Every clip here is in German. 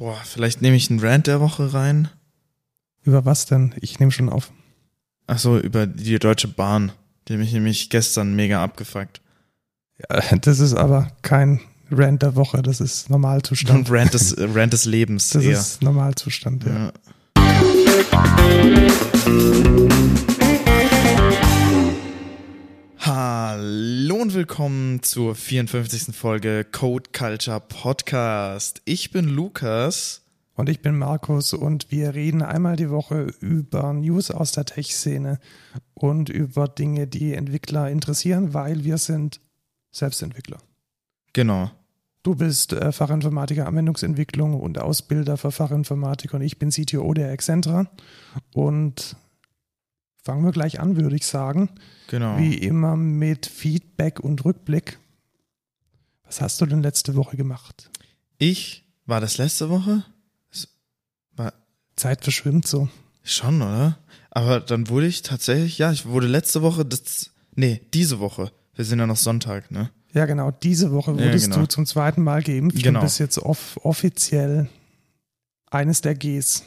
Boah, vielleicht nehme ich einen Rant der Woche rein. Über was denn? Ich nehme schon auf. Ach so, über die Deutsche Bahn. Die mich nämlich gestern mega abgefuckt. Ja, das ist aber kein Rant der Woche, das ist Normalzustand. Und Rant des, Rant des Lebens Das eher. ist Normalzustand, ja. ja. Hallo und willkommen zur 54. Folge Code Culture Podcast. Ich bin Lukas. Und ich bin Markus und wir reden einmal die Woche über News aus der Tech-Szene und über Dinge, die Entwickler interessieren, weil wir sind Selbstentwickler. Genau. Du bist äh, Fachinformatiker Anwendungsentwicklung und Ausbilder für Fachinformatik und ich bin CTO der Excentra. Und fangen wir gleich an, würde ich sagen. Genau. Wie immer mit Feedback und Rückblick. Was hast du denn letzte Woche gemacht? Ich, war das letzte Woche? War Zeit verschwimmt so. schon, oder? Aber dann wurde ich tatsächlich, ja, ich wurde letzte Woche, das, nee, diese Woche. Wir sind ja noch Sonntag, ne? Ja, genau. Diese Woche Ja, wurdest genau. du zum zweiten Mal geimpft Genau. und bist jetzt off offiziell eines der Gs.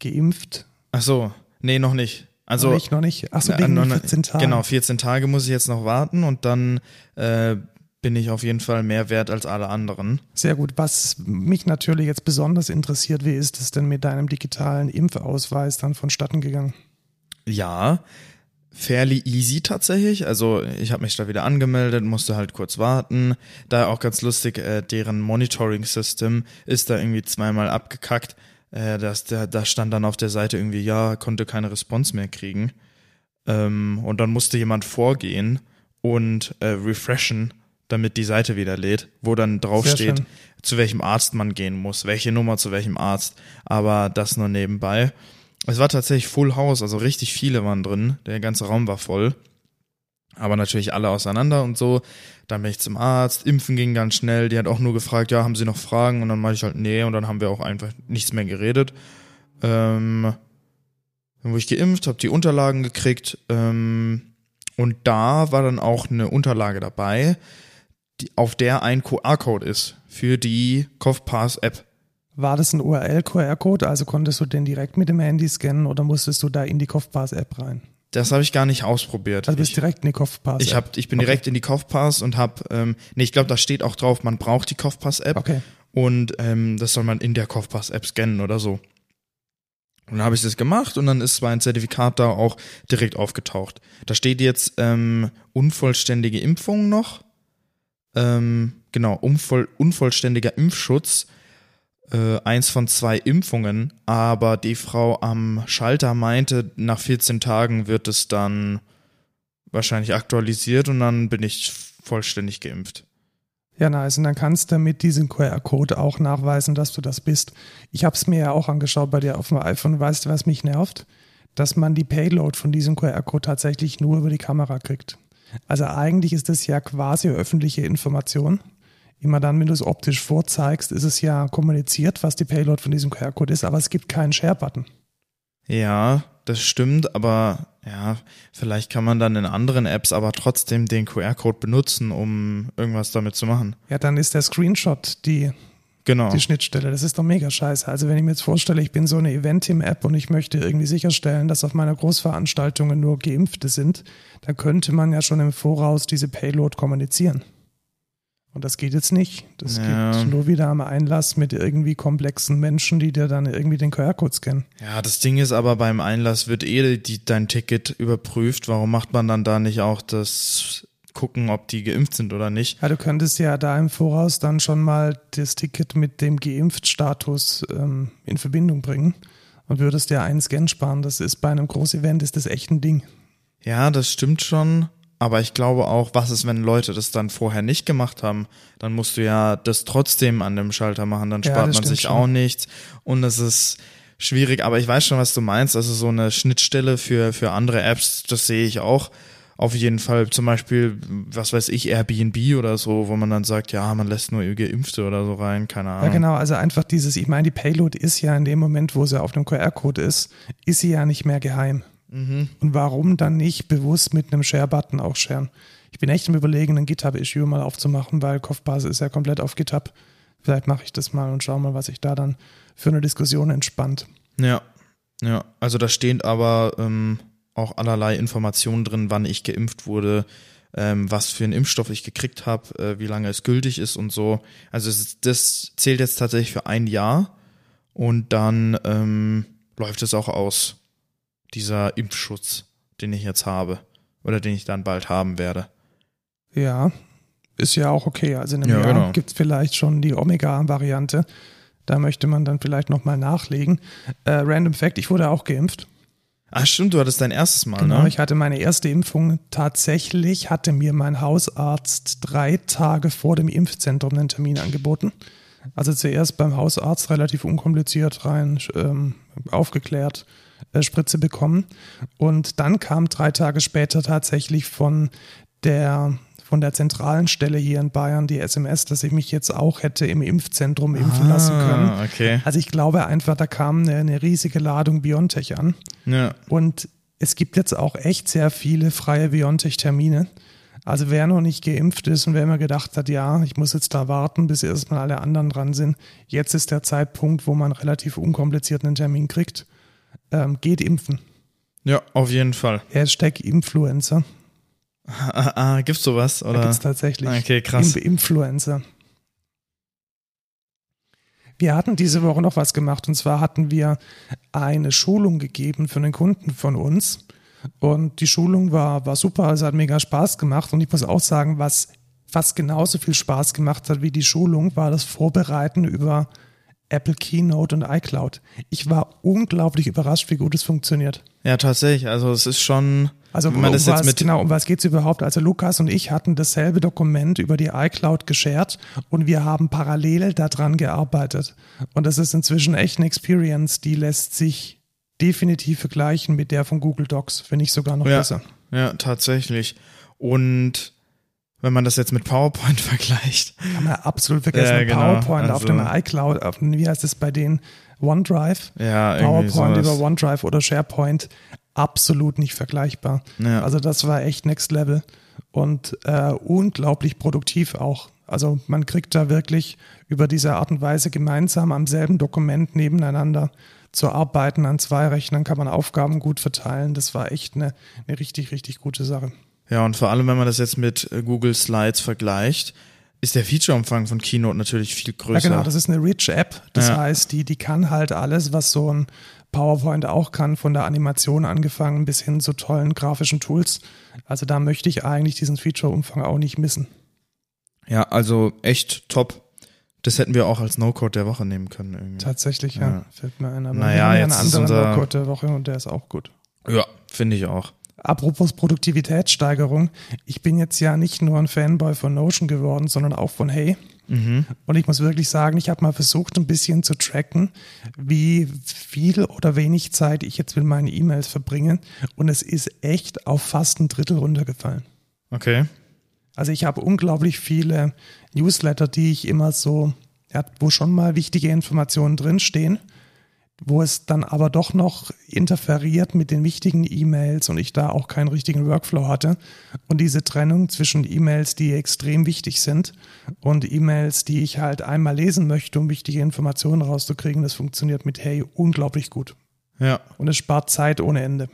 Geimpft? Ach so, nee, noch nicht. Also, noch nicht, noch nicht. Achso, äh, wegen noch- den 14 Tagen. Genau, 14 Tage muss ich jetzt noch warten und dann äh, bin ich auf jeden Fall mehr wert als alle anderen. Sehr gut. Was mich natürlich jetzt besonders interessiert, wie ist es denn mit deinem digitalen Impfausweis dann vonstatten gegangen? Ja, fairly easy tatsächlich. Also ich habe mich da wieder angemeldet, musste halt kurz warten. Da auch ganz lustig, äh, deren Monitoring-System ist da irgendwie zweimal abgekackt. Äh, das, da, da stand dann auf der Seite irgendwie, ja, konnte keine Response mehr kriegen. Ähm, und dann musste jemand vorgehen und äh, refreshen, damit die Seite wieder lädt, wo dann drauf Sehr steht, schön. zu welchem Arzt man gehen muss, welche Nummer zu welchem Arzt. Aber das nur nebenbei. Es war tatsächlich Full House, also richtig viele waren drin. Der ganze Raum war voll. Aber natürlich alle auseinander und so. Dann bin ich zum Arzt, impfen ging ganz schnell. Die hat auch nur gefragt, ja, haben Sie noch Fragen? Und dann meinte ich halt, nee. Und dann haben wir auch einfach nichts mehr geredet. Ähm, dann wurde ich geimpft, habe die Unterlagen gekriegt. Ähm, und da war dann auch eine Unterlage dabei, die, auf der ein QR-Code ist für die CoughPass-App. War das ein URL-QR-Code? Also konntest du den direkt mit dem Handy scannen oder musstest du da in die Kopfpass-App rein? Das habe ich gar nicht ausprobiert. Also bist ich, direkt in die Kopfpass-App. ich, hab, ich bin Okay. direkt in die Kaufpass und habe, ähm, nee, ich glaube, da steht auch drauf, man braucht die Kaufpass-App Okay. und ähm, das soll man in der Kaufpass-App scannen oder so. Und dann habe ich das gemacht und dann ist zwar ein Zertifikat da auch direkt aufgetaucht. Da steht jetzt ähm, unvollständige Impfung noch. Ähm, genau, unvoll, unvollständiger Impfschutz. Äh, eins von zwei Impfungen, aber die Frau am Schalter meinte, nach 14 Tagen wird es dann wahrscheinlich aktualisiert und dann bin ich vollständig geimpft. Ja, nice. Und dann kannst du mit diesem QR-Code auch nachweisen, dass du das bist. Ich habe es mir ja auch angeschaut bei dir auf dem iPhone. Weißt du, was mich nervt? Dass man die Payload von diesem QR-Code tatsächlich nur über die Kamera kriegt. Also eigentlich ist das ja quasi öffentliche Information. Immer dann, wenn du es optisch vorzeigst, ist es ja kommuniziert, was die Payload von diesem QR-Code ist, aber es gibt keinen Share-Button. Ja, das stimmt, aber ja, vielleicht kann man dann in anderen Apps aber trotzdem den QR-Code benutzen, um irgendwas damit zu machen. Ja, dann ist der Screenshot die Genau. die Schnittstelle. Das ist doch mega scheiße. Also wenn ich mir jetzt vorstelle, ich bin so eine Event-Team-App und ich möchte irgendwie sicherstellen, dass auf meiner Großveranstaltungen nur Geimpfte sind, dann könnte man ja schon im Voraus diese Payload kommunizieren. Und das geht jetzt nicht. Das Ja. geht nur wieder am Einlass mit irgendwie komplexen Menschen, die dir dann irgendwie den QR-Code scannen. Ja, das Ding ist aber beim Einlass wird eh die, dein Ticket überprüft. Warum macht man dann da nicht auch das gucken, ob die geimpft sind oder nicht? Ja, du könntest ja da im Voraus dann schon mal das Ticket mit dem Geimpft-Status ähm, in Verbindung bringen und würdest dir einen Scan sparen. Das ist bei einem Großevent ist das echt ein Ding. Ja, das stimmt schon. Aber ich glaube auch, was ist, wenn Leute das dann vorher nicht gemacht haben? Dann musst du ja das trotzdem an dem Schalter machen. Dann Ja, spart das man sich schon. auch nichts. Und es ist schwierig. Aber ich weiß schon, was du meinst. Also so eine Schnittstelle für, für andere Apps, das sehe ich auch. Auf jeden Fall zum Beispiel, was weiß ich, Airbnb oder so, wo man dann sagt, ja, man lässt nur Geimpfte oder so rein, keine Ahnung. Ja, genau. Also einfach dieses, ich meine, die Payload ist ja in dem Moment, wo sie auf dem QR-Code ist, ist sie ja nicht mehr geheim. Mhm. Und warum dann nicht bewusst mit einem Share-Button auch sharen? Ich bin echt im Überlegen, ein GitHub-Issue mal aufzumachen, weil Kopfbase ist ja komplett auf GitHub. Vielleicht mache ich das mal und schau mal, was sich da dann für eine Diskussion entspannt. Ja, ja. Also da stehen aber ähm, auch allerlei Informationen drin, wann ich geimpft wurde, ähm, was für einen Impfstoff ich gekriegt habe, äh, wie lange es gültig ist und so. Also es, das zählt jetzt tatsächlich für ein Jahr und dann ähm, läuft es auch aus, dieser Impfschutz, den ich jetzt habe oder den ich dann bald haben werde. Ja, ist ja auch okay. Also in einem Ja, Jahr genau. gibt es vielleicht schon die Omega-Variante. Da möchte man dann vielleicht nochmal nachlegen. Äh, Random Fact, ich wurde auch geimpft. Ah, stimmt, du hattest dein erstes Mal, Genau, ne? ich hatte meine erste Impfung. Tatsächlich hatte mir mein Hausarzt drei Tage vor dem Impfzentrum einen Termin angeboten. Also zuerst beim Hausarzt relativ unkompliziert rein, ähm, aufgeklärt, Spritze bekommen. Und dann kam drei Tage später tatsächlich von der von der zentralen Stelle hier in Bayern die SMS, dass ich mich jetzt auch hätte im Impfzentrum impfen lassen können. Ah, okay. Also ich glaube einfach, da kam eine, eine riesige Ladung Biontech an. Ja. Und es gibt jetzt auch echt sehr viele freie Biontech-Termine. Also wer noch nicht geimpft ist und wer immer gedacht hat, ja, ich muss jetzt da warten, bis erstmal alle anderen dran sind, jetzt ist der Zeitpunkt, wo man relativ unkompliziert einen Termin kriegt. Ähm, geht impfen. ja, auf jeden Fall. Hashtag Influencer. Ah, ah, gibt's sowas? Da Oder? gibt es tatsächlich. Okay, krass. Im Influencer. Wir hatten diese Woche noch was gemacht und zwar hatten wir eine Schulung gegeben für einen Kunden von uns und die Schulung war, war super, also hat mega Spaß gemacht und ich muss auch sagen, was fast genauso viel Spaß gemacht hat wie die Schulung, war das Vorbereiten über Apple Keynote und iCloud. Ich war unglaublich überrascht, wie gut es funktioniert. Ja, tatsächlich. Also es ist schon, Also um was, mit genau, um was geht's überhaupt? Also Lukas und ich hatten dasselbe Dokument über die iCloud geshared und wir haben parallel daran gearbeitet. Und das ist inzwischen echt eine Experience, die lässt sich definitiv vergleichen mit der von Google Docs, wenn nicht sogar noch Ja. besser. Ja, tatsächlich. Und wenn man das jetzt mit PowerPoint vergleicht, Kann man absolut vergessen. Ja, genau. PowerPoint auf Also- dem iCloud, auf, dem- wie heißt es bei denen? OneDrive? ja, PowerPoint über OneDrive oder SharePoint absolut nicht vergleichbar. Ja. Also das war echt Next Level und äh, unglaublich produktiv auch. Also man kriegt da wirklich über diese Art und Weise gemeinsam am selben Dokument nebeneinander zu arbeiten. An zwei Rechnern kann man Aufgaben gut verteilen. Das war echt eine, eine richtig, richtig gute Sache. Ja, und vor allem, wenn man das jetzt mit äh, Google Slides vergleicht, ist der Featureumfang von Keynote natürlich viel Ja, größer. genau, das ist eine Rich-App. Das Ja. heißt, die, die kann halt alles, was so ein PowerPoint auch kann, von der Animation angefangen bis hin zu tollen grafischen Tools. Also da möchte ich eigentlich diesen Feature-Umfang auch nicht missen. Ja, also echt top. Das hätten wir auch als No-Code der Woche nehmen können. Irgendwie. Tatsächlich, ja. Ja. Fällt mir ein. Aber Naja, wir haben ja jetzt einen anderen Workout der Woche und der ist auch gut. Ja, finde ich auch. Apropos Produktivitätssteigerung. Ich bin jetzt ja nicht nur ein Fanboy von Notion geworden, sondern auch von Hey. Mhm. Und ich muss wirklich sagen, ich habe mal versucht, ein bisschen zu tracken, wie viel oder wenig Zeit ich jetzt mit meinen E-Mails verbringe. Und es ist echt auf fast ein Drittel runtergefallen. Okay. Also ich habe unglaublich viele Newsletter, die ich immer so, ja, wo schon mal wichtige Informationen drinstehen, wo es dann aber doch noch interferiert mit den wichtigen E-Mails und ich da auch keinen richtigen Workflow hatte. Und diese Trennung zwischen E-Mails, die extrem wichtig sind und E-Mails, die ich halt einmal lesen möchte, um wichtige Informationen rauszukriegen, das funktioniert mit Hey unglaublich gut. Ja. Und es spart Zeit ohne Ende.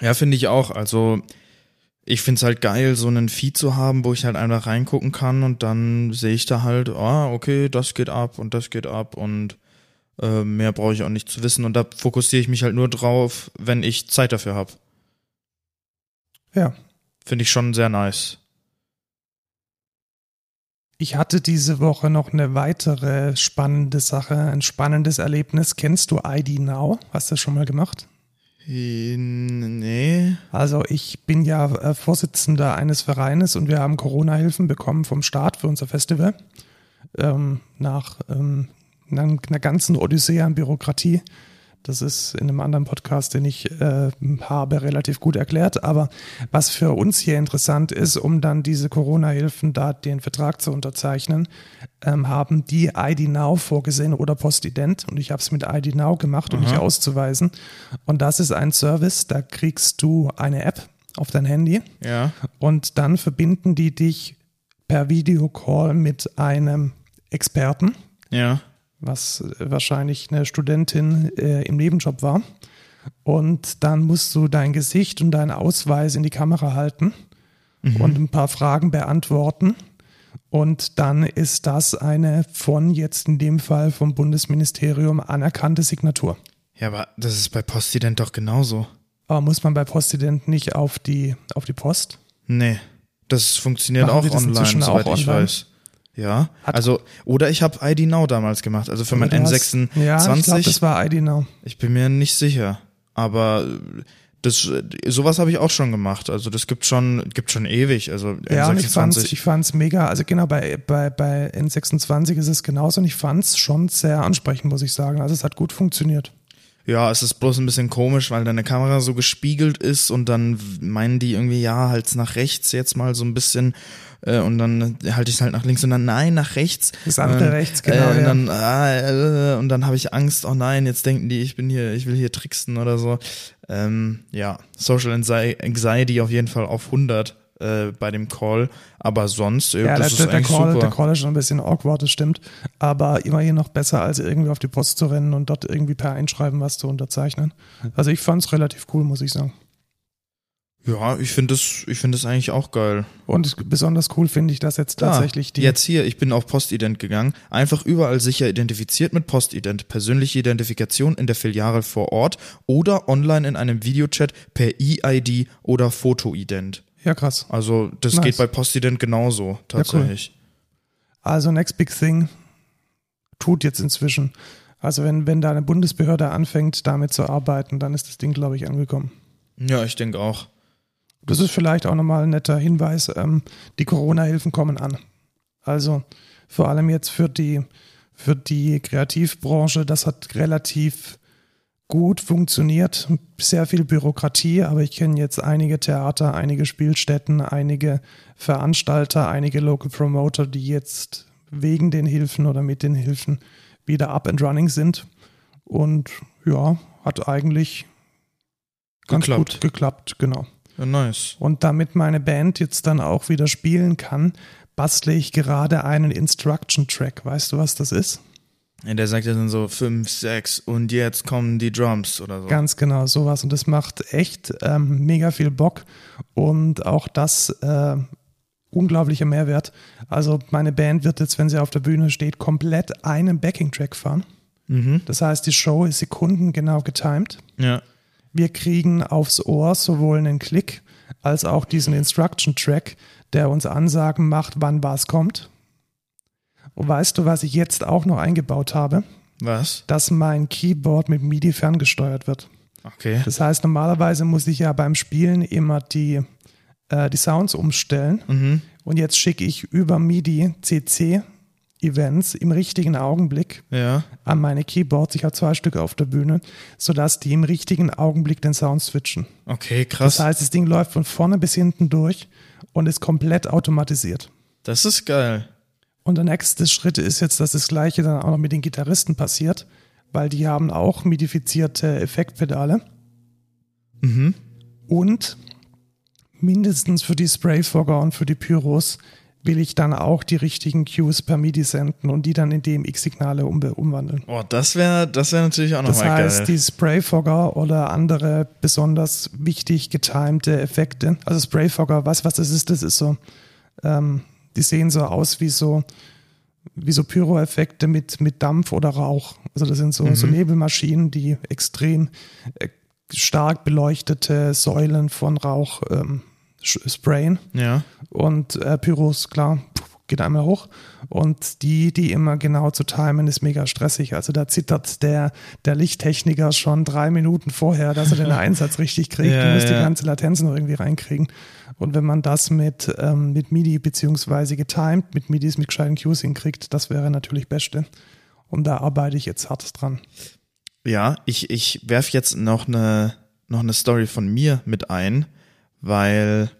Ja, finde ich auch. Also ich finde es halt geil, so einen Feed zu haben, wo ich halt einfach reingucken kann und dann sehe ich da halt, ah, okay, das geht ab und das geht ab und äh, mehr brauche ich auch nicht zu wissen und da fokussiere ich mich halt nur drauf, wenn ich Zeit dafür habe. Ja. Finde ich schon sehr nice. Ich hatte diese Woche noch eine weitere spannende Sache, ein spannendes Erlebnis. Kennst du ID Now? Hast du das schon mal gemacht? Nee. Also ich bin ja äh, Vorsitzender eines Vereines und wir haben Corona-Hilfen bekommen vom Staat für unser Festival. Ähm, nach ähm, einer, einer ganzen Odyssee an Bürokratie. Das ist in einem anderen Podcast, den ich äh, habe, relativ gut erklärt. Aber was für uns hier interessant ist, um dann diese Corona-Hilfen da den Vertrag zu unterzeichnen, ähm, haben die ID Now vorgesehen oder Postident. Und ich habe es mit ID Now gemacht, um mich auszuweisen. Und das ist ein Service, da kriegst du eine App auf dein Handy Ja. und dann verbinden die dich per Videocall mit einem Experten, Ja. Was wahrscheinlich eine Studentin äh, im Nebenjob war. Und dann musst du dein Gesicht und deinen Ausweis in die Kamera halten und ein paar Fragen beantworten. Und dann ist das eine von jetzt in dem Fall vom Bundesministerium anerkannte Signatur. Ja, aber das ist bei Postident doch genauso. Aber muss man bei Postident nicht auf die, auf die Post? Nee. Das funktioniert Machen auch das online, soweit auch ich online? weiß. Ja. Hat- also, oder ich habe ID Now damals gemacht, also für mein Du hast- N26. Ja, ich glaube, das war ID Now. Ich bin mir nicht sicher, aber das sowas habe ich auch schon gemacht. Also das gibt schon gibt schon ewig. Also Ja, und ich fand's, N26. ich fand's mega, also genau, bei, bei, bei N26 ist es genauso und ich fand's schon sehr ansprechend, muss ich sagen. Also es hat gut funktioniert. Ja, es ist bloß ein bisschen komisch, weil deine Kamera so gespiegelt ist und dann meinen die irgendwie ja halt nach rechts jetzt mal so ein bisschen äh, und dann halte ich es halt nach links und dann nein nach rechts. Das andere äh, rechts, genau, Äh, und ja. dann ah, äh, und dann habe ich Angst. Oh nein, jetzt denken die, ich bin hier, ich will hier tricksen oder so. Ähm, ja, Social Anxi- Anxiety auf jeden Fall auf 100 äh, bei dem Call, aber sonst äh, Ja, das der, ist der, eigentlich Call, super. der Call ist schon ein bisschen awkward, das stimmt. Aber immerhin noch besser, als irgendwie auf die Post zu rennen und dort irgendwie per Einschreiben was zu unterzeichnen. Also ich fand's relativ cool, muss ich sagen. Ja, ich finde das, ich finde das eigentlich auch geil. Und besonders cool finde ich, dass jetzt Ah, tatsächlich die. Jetzt hier, ich bin auf Postident gegangen. Einfach überall sicher identifiziert mit Postident. Persönliche Identifikation in der Filiale vor Ort oder online in einem Videochat per EID oder Fotoident. Ja, krass. Also das Nice. geht bei Postident genauso, tatsächlich. Also Next Big Thing tut jetzt inzwischen. Also wenn, wenn da eine Bundesbehörde anfängt, damit zu arbeiten, dann ist das Ding, glaube ich, angekommen. Ja, ich denke auch. Das ist vielleicht auch nochmal ein netter Hinweis. Ähm, die Corona-Hilfen kommen an. Also vor allem jetzt für die, für die Kreativbranche, das hat relativ gut funktioniert. Sehr viel Bürokratie, aber ich kenne jetzt einige Theater, einige Spielstätten, einige Veranstalter, einige Local Promoter, die jetzt wegen den Hilfen oder mit den Hilfen wieder up and running sind. Und ja, hat eigentlich ganz Geklappt. gut geklappt, genau. Ja, nice. Und damit meine Band jetzt dann auch wieder spielen kann, bastle ich gerade einen Instruction Track. Weißt du, was das ist? Ja, der sagt ja dann so 5, 6 und jetzt kommen die Drums oder so. Ganz genau sowas. Und das macht echt ähm, mega viel Bock. Und auch das äh, unglaublicher Mehrwert. Also meine Band wird jetzt, wenn sie auf der Bühne steht, komplett einen Backing-Track fahren. Mhm. Das heißt, die Show ist sekundengenau getimed. Ja. Wir kriegen aufs Ohr sowohl einen Klick als auch diesen Instruction Track, der uns Ansagen macht, wann was kommt. Und weißt du, was ich jetzt auch noch eingebaut habe? Was? Dass mein Keyboard mit MIDI ferngesteuert wird. Okay. Das heißt, normalerweise muss ich ja beim Spielen immer die, äh, die Sounds umstellen. Mhm. Und jetzt schicke ich über MIDI CC-Events im richtigen Augenblick Ja. an meine Keyboards. Ich habe zwei Stück auf der Bühne, sodass die im richtigen Augenblick den Sound switchen. Okay, krass. Das heißt, das Ding läuft von vorne bis hinten durch und ist komplett automatisiert. Das ist geil. Und der nächste Schritt ist jetzt, dass das Gleiche dann auch noch mit den Gitarristen passiert, weil die haben auch modifizierte Effektpedale. Mhm. Und mindestens für die Sprayfogger und für die Pyros will ich dann auch die richtigen Cues per MIDI senden und die dann in DMX-Signale um, umwandeln. Oh, das wäre das wäre natürlich auch Das nochmal heißt, geil. die Sprayfogger oder andere besonders wichtig getimte Effekte, also Sprayfogger, was, was das ist, das ist so, ähm, die sehen so aus wie so, wie so Pyro-Effekte mit, mit Dampf oder Rauch. Also das sind so, so Nebelmaschinen, die extrem äh, stark beleuchtete Säulen von Rauch ähm, sprayen. ja. Und äh, Pyros, klar, geht einmal hoch. Und die, die immer genau zu timen, ist mega stressig. Also da zittert der, der Lichttechniker schon drei Minuten vorher, dass er den Einsatz richtig kriegt. Ja, du musst die ja. ganze Latenz noch irgendwie reinkriegen. Und wenn man das mit, ähm, mit MIDI beziehungsweise getimed mit MIDIs mit gescheiten Cues hinkriegt, das wäre natürlich Beste. Und da arbeite ich jetzt hart dran. Ja, ich, ich werf jetzt noch eine, noch eine Story von mir mit ein, weil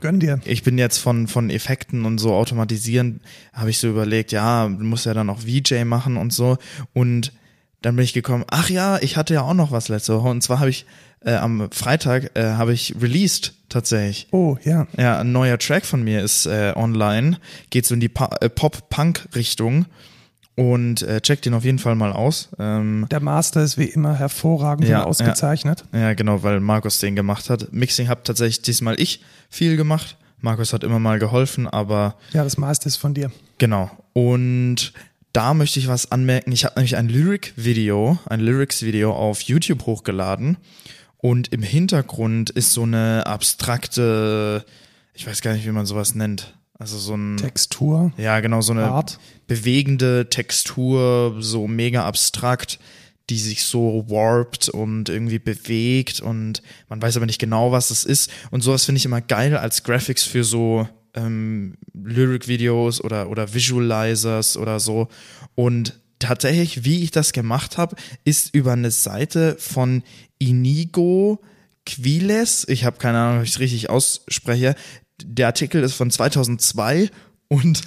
Gönn dir. ich bin jetzt von, von Effekten und so automatisieren, habe ich so überlegt, ja, du musst ja dann auch VJ machen und so. Und dann bin ich gekommen, ach ja, ich hatte ja auch noch was letzte Woche. Und zwar habe ich äh, am Freitag äh, habe ich released tatsächlich. Oh, ja. Ja, ein neuer Track von mir ist äh, online. Geht so in die äh, Pop-Punk-Richtung. Und äh, checkt den auf jeden Fall mal aus. Ähm, Der Master ist wie immer hervorragend Ja, und ausgezeichnet. ja, genau, weil Markus den gemacht hat. Mixing habe tatsächlich diesmal ich viel gemacht. Markus hat immer mal geholfen, aber Ja, das meiste ist von dir. Genau. Und da möchte ich was anmerken. Ich habe nämlich ein Lyric-Video, ein Lyrics-Video auf YouTube hochgeladen. Und im Hintergrund ist so eine abstrakte, ich weiß gar nicht, wie man sowas nennt. Also so ein, Textur, ja, genau, so eine Art. bewegende Textur, so mega abstrakt, die sich so warpt und irgendwie bewegt und man weiß aber nicht genau, was es ist. Und sowas finde ich immer geil als Graphics für so ähm, Lyric-Videos oder, oder Visualizers oder so. Und tatsächlich, wie ich das gemacht habe, ist über eine Seite von Inigo Quiles, ich habe keine Ahnung, ob ich es richtig ausspreche, der Artikel ist von 2002 und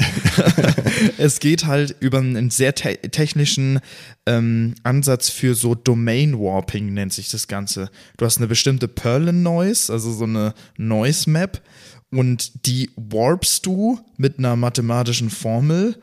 es geht halt über einen sehr te technischen ähm, Ansatz für so Domain Warping nennt sich das Ganze. Du hast eine bestimmte Perlin Noise, also so eine Noise Map und die warpst du mit einer mathematischen Formel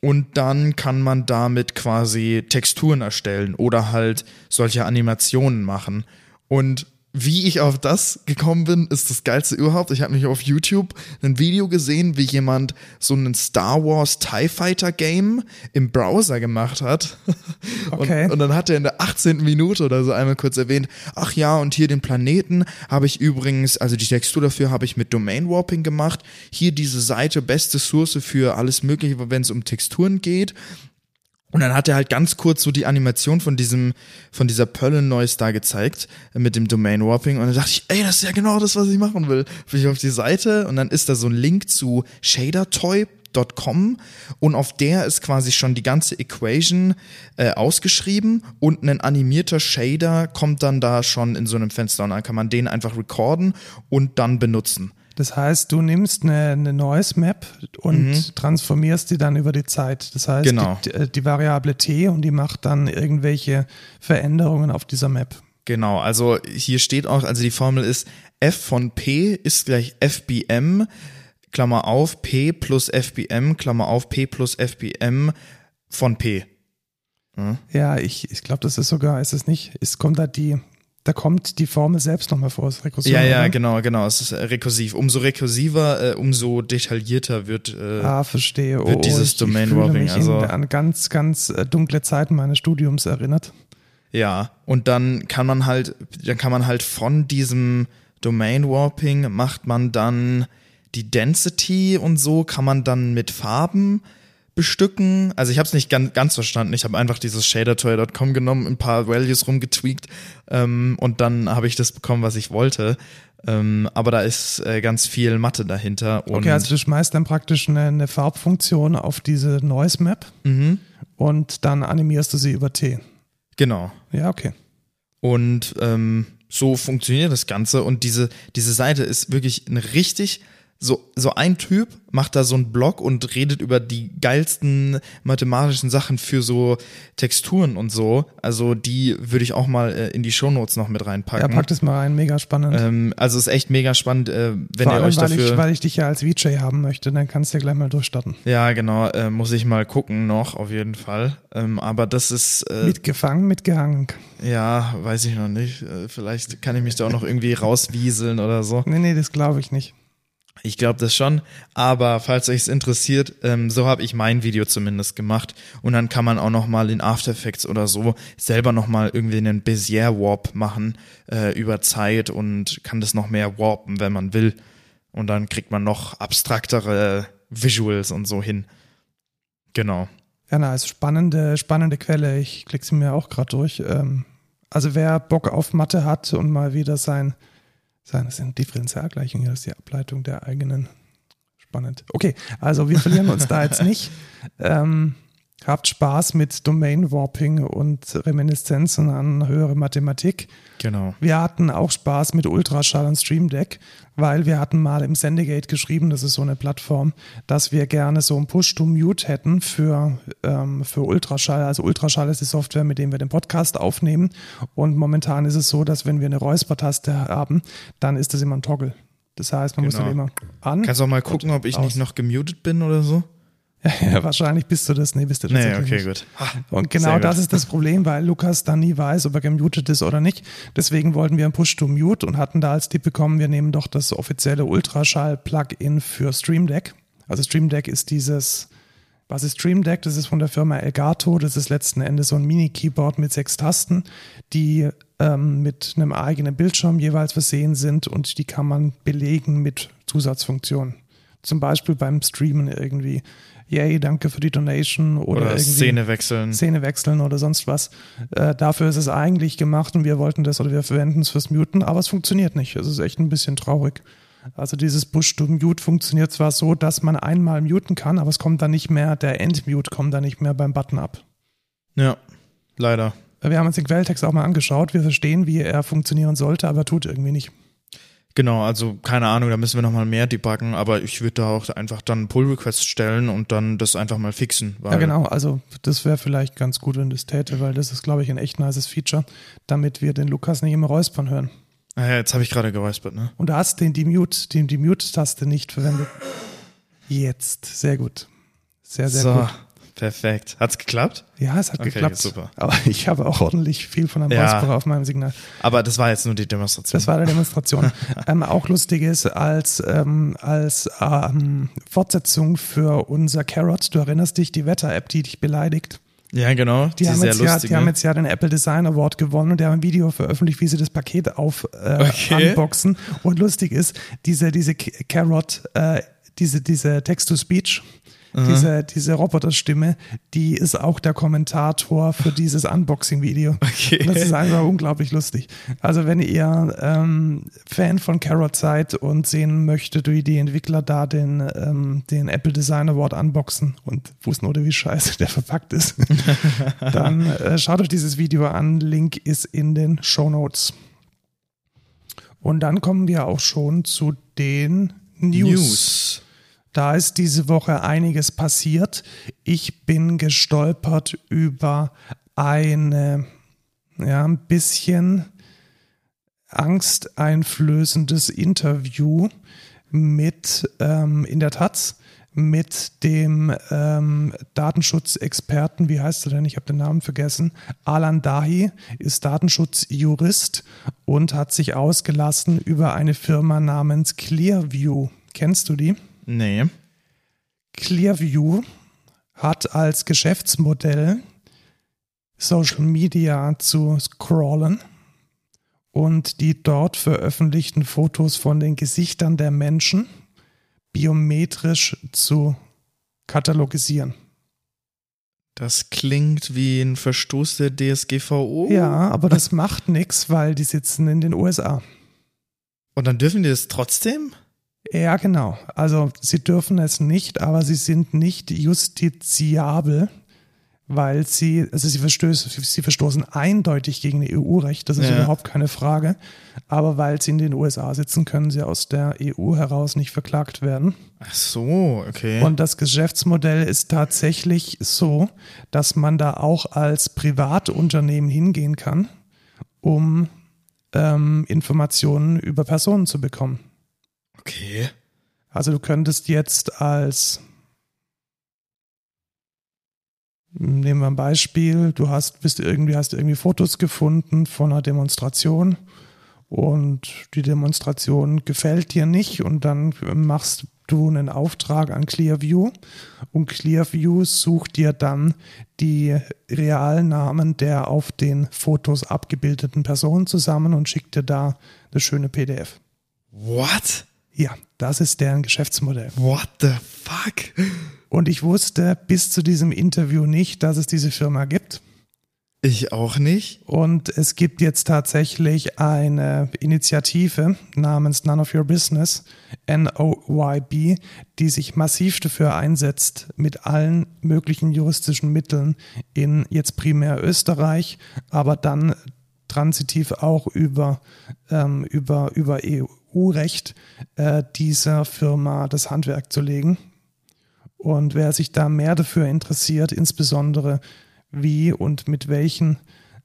und dann kann man damit quasi Texturen erstellen oder halt solche Animationen machen. Und wie ich auf das gekommen bin, ist das Geilste überhaupt. Ich habe mich auf YouTube ein Video gesehen, wie jemand so einen Star Wars TIE Fighter Game im Browser gemacht hat. Okay. Und, und dann hat er in der 18. Minute oder so einmal kurz erwähnt, ach ja, und hier den Planeten habe ich übrigens, also die Textur dafür habe ich mit Domain Warping gemacht. Hier diese Seite, beste Source für alles Mögliche, wenn es um Texturen geht. Und dann hat er halt ganz kurz so die Animation von diesem, von dieser Perlen Noise da gezeigt, äh, mit dem Domain Warping. Und dann dachte ich, ey, das ist ja genau das, was ich machen will. Bin ich auf die Seite und dann ist da so ein Link zu shadertoy.com und auf der ist quasi schon die ganze Equation äh, ausgeschrieben und ein animierter Shader kommt dann da schon in so einem Fenster und dann kann man den einfach recorden und dann benutzen. Das heißt, du nimmst eine, eine Noise Map und transformierst die dann über die Zeit. Das heißt, Mhm. Genau. die, die Variable t und die macht dann irgendwelche Veränderungen auf dieser Map. Genau, also hier steht auch, also die Formel ist f von p ist gleich fbm, Klammer auf, p plus fbm, Klammer auf, p plus fbm von p. Ja, ich, ich glaube, das ist sogar, ist es nicht, es kommt da die, da kommt die Formel selbst nochmal vor, ist Rekursion. Ja, ja, oder? genau, genau. Es ist äh, rekursiv. Umso rekursiver, äh, umso detaillierter wird. Äh, Ah, verstehe. wird oh, dieses ich, Domain ich Warping, mich also- an ganz, ganz äh, dunkle Zeiten meines Studiums erinnert. Ja, und dann kann man halt, dann kann man halt von diesem Domain Warping macht man dann die Density und so kann man dann mit Farben bestücken. Also ich habe es nicht ganz, ganz verstanden. Ich habe einfach dieses shadertoy.com genommen, ein paar Values rumgetweakt ähm, und dann habe ich das bekommen, was ich wollte. Ähm, aber da ist äh, ganz viel Mathe dahinter. Und Okay, also du schmeißt dann praktisch eine, eine Farbfunktion auf diese Noise Map Mhm. und dann animierst du sie über T. genau. Ja, okay. Und ähm, so funktioniert das Ganze. Und diese, diese Seite ist wirklich ein richtig, so, so ein Typ macht da so einen Blog und redet über die geilsten mathematischen Sachen für so Texturen und so. Also die würde ich auch mal äh, in die Shownotes noch mit Ja, reinpacken. pack das mal rein, mega spannend. ähm, also ist echt mega spannend, äh, wenn Vor ihr allem, euch weil dafür. ich, weil ich dich ja als VJ haben möchte, dann kannst du ja gleich mal durchstarten. ja, genau, äh, muss ich mal gucken noch, auf jeden Fall. Ähm, aber das ist. Äh, Mitgefangen, mitgehangen. Ja, weiß ich noch nicht. Äh, Vielleicht kann ich mich da auch noch irgendwie rauswieseln oder so. Nee, nee, das glaube ich nicht. Ich glaube das schon. Aber falls euch es interessiert, ähm, so habe ich mein Video zumindest gemacht. Und dann kann man auch noch mal in After Effects oder so selber noch mal irgendwie einen Bezier Warp machen äh, über Zeit und kann das noch mehr warpen, wenn man will. Und dann kriegt man noch abstraktere Visuals und so hin. Genau. Ja, na, ist spannende, spannende Quelle. Ich klicke sie mir auch gerade durch. Ähm, also wer Bock auf Mathe hat und mal wieder sein, sein das sind Differentialgleichungen, das ist die Ableitung der eigenen. Spannend. Okay, also wir verlieren uns da jetzt nicht. Ähm, habt Spaß mit Domain Warping und Reminiszenzen an höhere Mathematik. Genau. Wir hatten auch Spaß mit Ultraschall und Stream Deck, weil wir hatten mal im Sendegate geschrieben, das ist so eine Plattform, dass wir gerne so ein Push-to-Mute hätten für, ähm, für Ultraschall. Also Ultraschall ist die Software, mit dem wir den Podcast aufnehmen. Und momentan ist es so, dass wenn wir eine Räuspertaste haben, dann ist das immer ein Toggle. Das heißt, man muss Genau. dann immer an. Kannst auch mal gucken, ob ich aus. nicht noch gemutet bin oder so? Ja, wahrscheinlich bist du das. Nee, bist du Nee, tatsächlich okay, nicht. gut. Ha, Und genau sehr gut. das ist das Problem, weil Lukas dann nie weiß, ob er gemutet ist oder nicht. Deswegen wollten wir ein Push-to-Mute und hatten da als Tipp bekommen, wir nehmen doch das offizielle Ultraschall-Plugin für Stream Deck. Also Stream Deck ist dieses, was ist Stream Deck? Das ist von der Firma Elgato. Das ist letzten Endes so ein Mini-Keyboard mit sechs Tasten, die ähm, mit einem eigenen Bildschirm jeweils versehen sind und die kann man belegen mit Zusatzfunktionen. Zum Beispiel beim Streamen irgendwie. Yay, danke für die Donation oder, Oder irgendwie Szene wechseln. Szene wechseln oder sonst was. Äh, dafür ist es eigentlich gemacht und wir wollten das oder wir verwenden es fürs Muten, aber es funktioniert nicht. Es ist echt ein bisschen traurig. Also dieses Push-to-Mute funktioniert zwar so, dass man einmal muten kann, aber es kommt dann nicht mehr, der End-Mute kommt dann nicht mehr beim Button ab. Ja, leider. Wir haben uns den Quelltext auch mal angeschaut. Wir verstehen, wie er funktionieren sollte, aber tut irgendwie nicht. Genau, also keine Ahnung, da müssen wir nochmal mehr debuggen, aber ich würde da auch einfach dann Pull-Request stellen und dann das einfach mal fixen. Ja, genau. Also das wäre vielleicht ganz gut, wenn das täte, weil das ist, glaube ich, ein echt nices Feature, damit wir den Lukas nicht immer räuspern hören. Ah ja, jetzt habe ich gerade geräuspert, ne? Und du hast den Demute, den die Mute-Taste nicht verwendet. Jetzt. Sehr gut. Sehr, sehr so, gut. Perfekt. Hat's geklappt? Ja, es hat Okay, geklappt. super. Aber ich habe auch ordentlich viel von einem Ja. Räusperer auf meinem Signal. Aber das war jetzt nur die Demonstration. Das war eine Demonstration. ähm, auch lustig ist, als, ähm, als ähm, Fortsetzung für unser Carrot, du erinnerst dich, die Wetter-App, die dich beleidigt. ja, genau. Die, haben, sehr jetzt ja, die haben jetzt ja den Apple Design Award gewonnen und die haben ein Video veröffentlicht, wie sie das Paket auf äh, Okay. unboxen. Und lustig ist, diese, diese Carrot, äh, diese, diese Text-to-Speech, diese, diese Roboterstimme, die ist auch der Kommentator für dieses Unboxing-Video. Okay. Das ist einfach unglaublich lustig. Also wenn ihr ähm, Fan von Carrot seid und sehen möchtet, wie die Entwickler da den, ähm, den Apple Design Award unboxen und Fußnote, wie scheiße der verpackt ist, dann äh, schaut euch dieses Video an. Link ist in den Show Notes. Und dann kommen wir auch schon zu den News. News. Da ist diese Woche einiges passiert. Ich bin gestolpert über eine, ja, ein bisschen angsteinflößendes Interview mit, ähm, in der Taz, mit dem ähm, Datenschutzexperten, wie heißt er denn? Ich habe den Namen vergessen. Alan Dahi ist Datenschutzjurist und hat sich ausgelassen über eine Firma namens Clearview. Kennst du die? Nee. Clearview hat als Geschäftsmodell Social Media zu scrollen und die dort veröffentlichten Fotos von den Gesichtern der Menschen biometrisch zu katalogisieren. Das klingt wie ein Verstoß der DSGVO. Ja, aber das macht nichts, weil die sitzen in den USA. Und dann dürfen die das trotzdem? Ja, genau. Also sie dürfen es nicht, aber sie sind nicht justiziabel, weil sie, also sie, verstößen, sie verstoßen eindeutig gegen EU-Recht, das ist Ja. überhaupt keine Frage. Aber weil sie in den USA sitzen, können sie aus der EU heraus nicht verklagt werden. Ach so, okay. Und das Geschäftsmodell ist tatsächlich so, dass man da auch als Privatunternehmen hingehen kann, um ähm, Informationen über Personen zu bekommen. Okay. Also du könntest jetzt als nehmen wir ein Beispiel, du hast bist irgendwie hast irgendwie Fotos gefunden von einer Demonstration und die Demonstration gefällt dir nicht und dann machst du einen Auftrag an Clearview und Clearview sucht dir dann die Realnamen der auf den Fotos abgebildeten Personen zusammen und schickt dir da eine schöne PDF. What? Ja, das ist deren Geschäftsmodell. What the fuck? Und ich wusste bis zu diesem Interview nicht, dass es diese Firma gibt. Ich auch nicht. Und es gibt jetzt tatsächlich eine Initiative namens None of Your Business, NOYB, die sich massiv dafür einsetzt, mit allen möglichen juristischen Mitteln in jetzt primär Österreich, aber dann transitiv auch über, ähm, über, über EU-Recht äh, dieser Firma das Handwerk zu legen. Und wer sich da mehr dafür interessiert, insbesondere wie und mit welchen,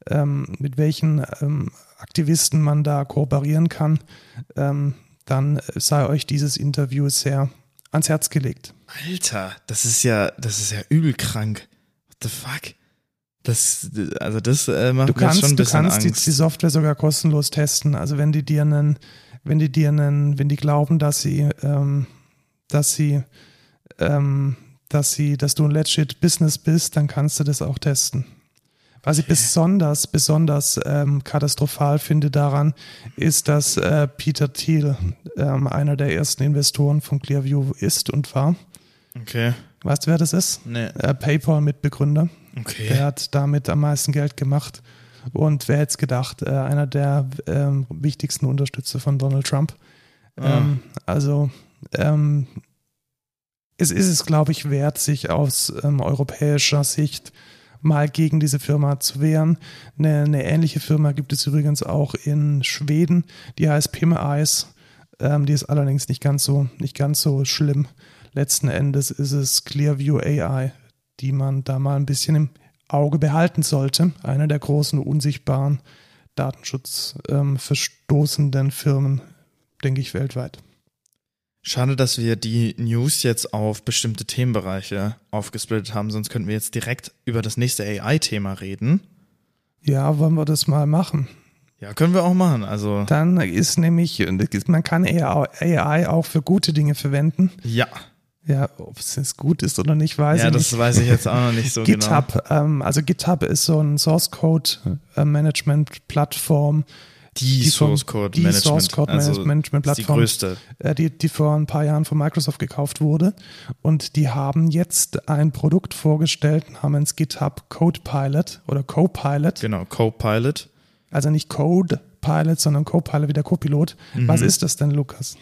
ähm, mit welchen ähm, Aktivisten man da kooperieren kann, ähm, dann sei euch dieses Interview sehr ans Herz gelegt. Alter, das ist ja, das ist ja übel krank. What the fuck? Das, also das äh, macht du kannst, mir schon ein bisschen Du kannst Angst. Die, die Software sogar kostenlos testen. Also wenn die dir einen, wenn die dir einen, wenn die glauben, dass sie, ähm, dass sie ähm, dass sie, dass du ein legit Business bist, dann kannst du das auch testen. Was ich besonders, besonders ähm, katastrophal finde daran, ist, dass äh, Peter Thiel ähm, einer der ersten Investoren von Clearview ist und war. Okay. Weißt du, wer das ist? Nee. Äh, PayPal-Mitbegründer. Okay. Der hat damit am meisten Geld gemacht. Und wer hätte es gedacht, äh, einer der ähm, wichtigsten Unterstützer von Donald Trump. Ah. Ähm, also ähm, es ist es, glaube ich, wert, sich aus ähm, europäischer Sicht mal gegen diese Firma zu wehren. Eine, eine, ähnliche Firma gibt es übrigens auch in Schweden, die heißt Pimme-Eyes. Ähm, die ist allerdings nicht ganz so, nicht ganz so schlimm. Letzten Endes ist es Clearview AI, die man da mal ein bisschen im Auge behalten sollte. Eine der großen, unsichtbaren, datenschutzverstoßenden ähm, Firmen, denke ich, weltweit. Schade, dass wir die News jetzt auf bestimmte Themenbereiche aufgesplittet haben, sonst könnten wir jetzt direkt über das nächste AI-Thema reden. Ja, wollen wir das mal machen? Ja, können wir auch machen. Also dann ist nämlich, man kann AI auch für gute Dinge verwenden. Ja. Ja, ob es jetzt gut ist oder nicht, weiß ja, ich nicht. Ja, das weiß ich jetzt auch noch nicht so GitHub, genau. Ähm, also GitHub ist so ein Source Code äh, Management Plattform. Die, die Source Code die Management, Source Code also Management Plattform, die größte, äh, die, die vor ein paar Jahren von Microsoft gekauft wurde. Und die haben jetzt ein Produkt vorgestellt namens GitHub Copilot oder Copilot. Genau, Copilot. Also nicht Code Pilot, sondern Copilot wie der Copilot. Mhm. Was ist das denn, Lukas?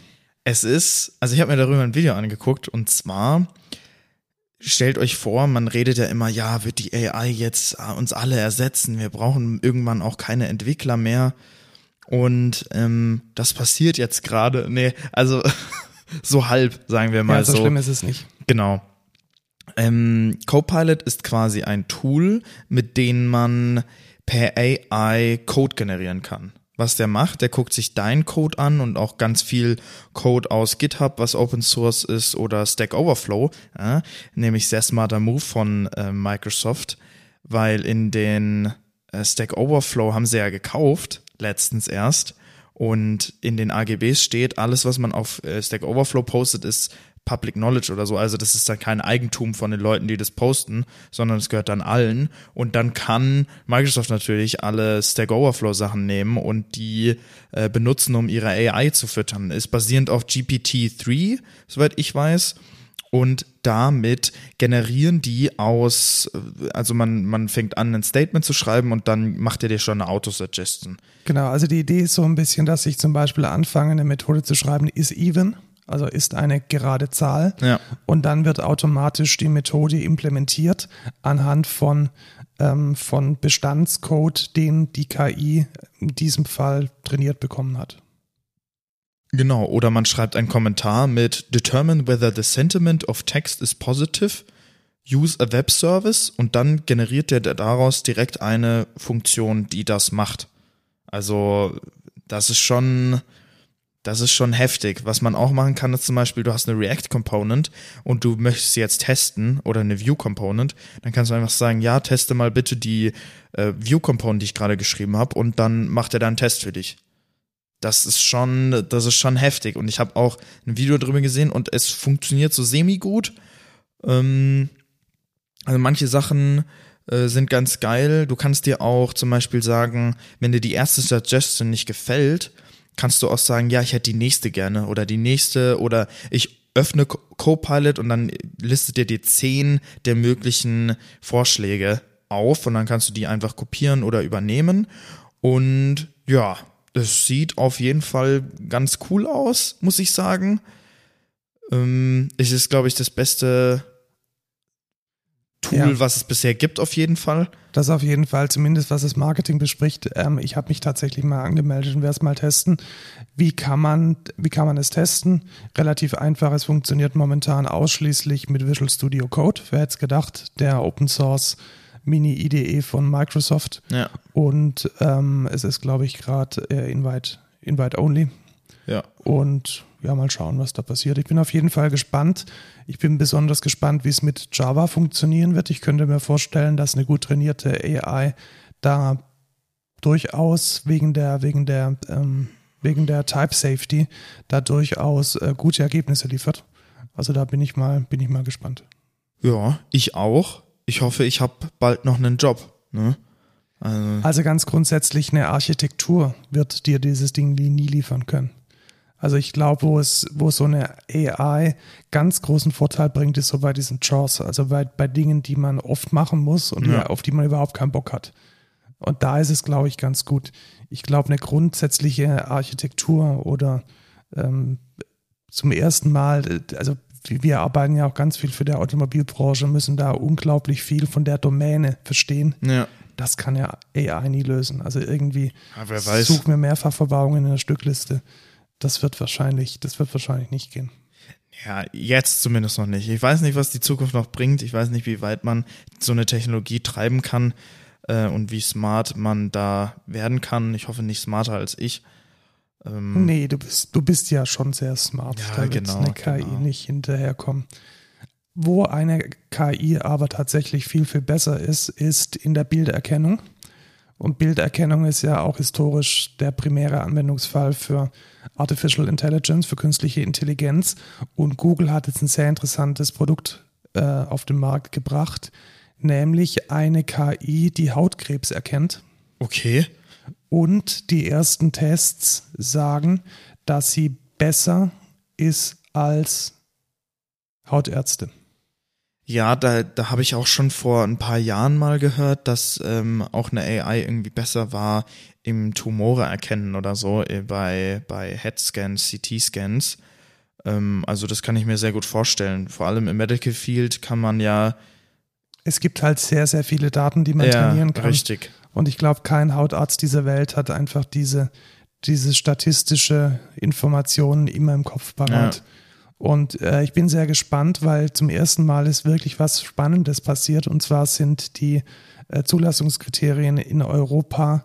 Es ist, also ich habe mir darüber ein Video angeguckt und zwar stellt euch vor, man redet ja immer, ja, wird die AI jetzt äh, uns alle ersetzen, wir brauchen irgendwann auch keine Entwickler mehr. Und ähm, das passiert jetzt gerade. Nee, also so halb, sagen wir mal ja, so. so schlimm ist es nicht. Genau. Ähm, Copilot ist quasi ein Tool, mit dem man per AI Code generieren kann. Was der macht, der guckt sich deinen Code an und auch ganz viel Code aus GitHub, was Open Source ist, oder Stack Overflow, äh, nämlich sehr smarter Move von äh, Microsoft, weil in den äh, Stack Overflow haben sie ja gekauft, letztens erst, und in den AGBs steht, alles, was man auf äh, Stack Overflow postet, ist Public Knowledge oder so. Also das ist dann kein Eigentum von den Leuten, die das posten, sondern es gehört dann allen. Und dann kann Microsoft natürlich alle Stack Overflow Sachen nehmen und die äh, benutzen, um ihre AI zu füttern. Ist basierend auf GPT-3, soweit ich weiß. Und damit generieren die aus, also man, man fängt an, ein Statement zu schreiben und dann macht er dir schon eine Autosuggestion. Genau, also die Idee ist so ein bisschen, dass ich zum Beispiel anfange, eine Methode zu schreiben, is even also ist eine gerade Zahl. Ja. Und dann wird automatisch die Methode implementiert anhand von, ähm, von Bestandscode, den die KI in diesem Fall trainiert bekommen hat. Genau, oder man schreibt einen Kommentar mit Determine whether the sentiment of text is positive, use a web service und dann generiert der daraus direkt eine Funktion, die das macht. Also, das ist schon, das ist schon heftig. Was man auch machen kann, ist zum Beispiel, du hast eine React Component und du möchtest sie jetzt testen oder eine View Component, dann kannst du einfach sagen, ja, teste mal bitte die äh, View Component, die ich gerade geschrieben habe und dann macht er da einen Test für dich. Das ist schon, das ist schon heftig und ich habe auch ein Video drüber gesehen und es funktioniert so semi gut. Ähm, also manche Sachen äh, sind ganz geil. Du kannst dir auch zum Beispiel sagen, wenn dir die erste Suggestion nicht gefällt, kannst du auch sagen, ja, ich hätte die nächste gerne oder die nächste oder ich öffne Copilot und dann listet dir die zehn der möglichen Vorschläge auf und dann kannst du die einfach kopieren oder übernehmen. Und ja, das sieht auf jeden Fall ganz cool aus, muss ich sagen. Ähm, es ist, glaube ich, das beste Tool, ja. was es bisher gibt, auf jeden Fall. Das auf jeden Fall, zumindest was das Marketing bespricht. Ähm, ich habe mich tatsächlich mal angemeldet und werde es mal testen. Wie kann man, wie kann man es testen? Relativ einfach. Es funktioniert momentan ausschließlich mit Visual Studio Code. Wer hätte es gedacht? Der Open Source Mini-IDE von Microsoft. Ja. Und ähm, es ist, glaube ich, gerade äh, Invite, Invite Only. Ja. Und ja, mal schauen, was da passiert. Ich bin auf jeden Fall gespannt. Ich bin besonders gespannt, wie es mit Java funktionieren wird. Ich könnte mir vorstellen, dass eine gut trainierte AI da durchaus wegen der, wegen der, ähm, wegen der Type Safety da durchaus äh, gute Ergebnisse liefert. Also da bin ich mal, bin ich mal gespannt. Ja, ich auch. Ich hoffe, ich habe bald noch einen Job. Ne? Also, also ganz grundsätzlich eine Architektur wird dir dieses Ding nie liefern können. Also ich glaube, wo es, wo so eine AI ganz großen Vorteil bringt, ist so bei diesen Chores, also bei, bei Dingen, die man oft machen muss und ja. auf die man überhaupt keinen Bock hat. Und da ist es, glaube ich, ganz gut. Ich glaube, eine grundsätzliche Architektur oder ähm, zum ersten Mal, also wir arbeiten ja auch ganz viel für die Automobilbranche, müssen da unglaublich viel von der Domäne verstehen. Ja. Das kann ja AI nie lösen. Also irgendwie ja, such mir Mehrfachverbauungen in der Stückliste das wird wahrscheinlich, das wird wahrscheinlich nicht gehen. Ja, jetzt zumindest noch nicht. Ich weiß nicht, was die Zukunft noch bringt. Ich weiß nicht, wie weit man so eine Technologie treiben kann äh, und wie smart man da werden kann. Ich hoffe nicht smarter als ich. Ähm, nee, du bist, du bist ja schon sehr smart. Ja, da wird genau, eine KI genau. nicht hinterherkommen. Wo eine KI aber tatsächlich viel, viel besser ist, ist in der Bilderkennung. Und Bilderkennung ist ja auch historisch der primäre Anwendungsfall für Artificial Intelligence, für künstliche Intelligenz. Und Google hat jetzt ein sehr interessantes Produkt äh, auf den Markt gebracht, nämlich eine KI, die Hautkrebs erkennt. Okay. Und die ersten Tests sagen, dass sie besser ist als Hautärzte. Ja, da, da habe ich auch schon vor ein paar Jahren mal gehört, dass ähm, auch eine AI irgendwie besser war im Tumore erkennen oder so äh, bei, bei Head-Scans, CT-Scans. Ähm, also das kann ich mir sehr gut vorstellen. Vor allem im Medical Field kann man ja. Es gibt halt sehr, sehr viele Daten, die man ja, trainieren kann. Richtig. Und ich glaube, kein Hautarzt dieser Welt hat einfach diese, diese statistische Informationen immer im Kopf parat. Ja. Und äh, ich bin sehr gespannt, weil zum ersten Mal ist wirklich was Spannendes passiert. Und zwar sind die äh, Zulassungskriterien in Europa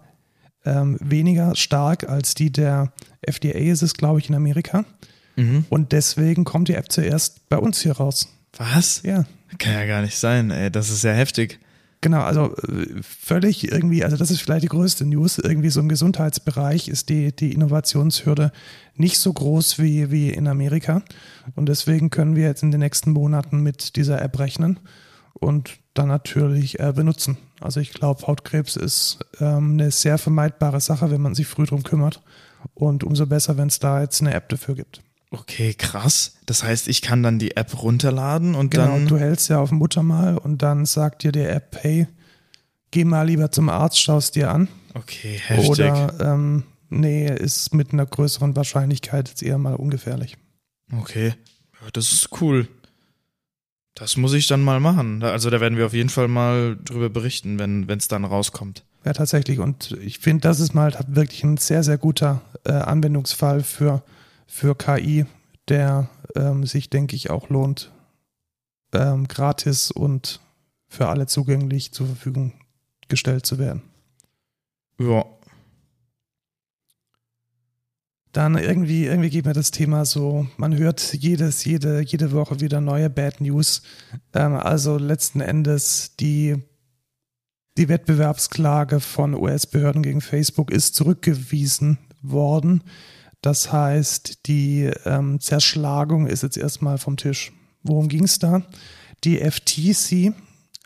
ähm, weniger stark als die der FDA ist es, glaube ich, in Amerika. Mhm. Und deswegen kommt die App zuerst bei uns hier raus. Was? Ja. Kann ja gar nicht sein, ey. Das ist sehr heftig. Genau, also äh, völlig irgendwie, also das ist vielleicht die größte News. Irgendwie so im Gesundheitsbereich ist die, die Innovationshürde nicht so groß wie, wie in Amerika. Und deswegen können wir jetzt in den nächsten Monaten mit dieser App rechnen und dann natürlich äh, benutzen. Also ich glaube, Hautkrebs ist ähm, eine sehr vermeidbare Sache, wenn man sich früh drum kümmert. Und umso besser, wenn es da jetzt eine App dafür gibt. Okay, krass. Das heißt, ich kann dann die App runterladen und genau, dann. Du hältst ja auf dem Muttermal und dann sagt dir die App, hey, geh mal lieber zum Arzt, schaust dir an. Okay, heftig. Oder ähm, nee, ist mit einer größeren Wahrscheinlichkeit jetzt eher mal ungefährlich. Okay, ja, das ist cool. Das muss ich dann mal machen. Also da werden wir auf jeden Fall mal drüber berichten, wenn es dann rauskommt. Ja, tatsächlich. Und ich finde, das ist mal wirklich ein sehr, sehr guter äh, Anwendungsfall für für KI, der ähm, sich, denke ich, auch lohnt, ähm, gratis und für alle zugänglich zur Verfügung gestellt zu werden. Ja. Dann irgendwie, irgendwie geht mir das Thema so, man hört jedes, jede, jede Woche wieder neue Bad News. Ähm, also letzten Endes die, die Wettbewerbsklage von US-Behörden gegen Facebook ist zurückgewiesen worden. Das heißt, die ähm, Zerschlagung ist jetzt erstmal vom Tisch. Worum ging es da? Die FTC,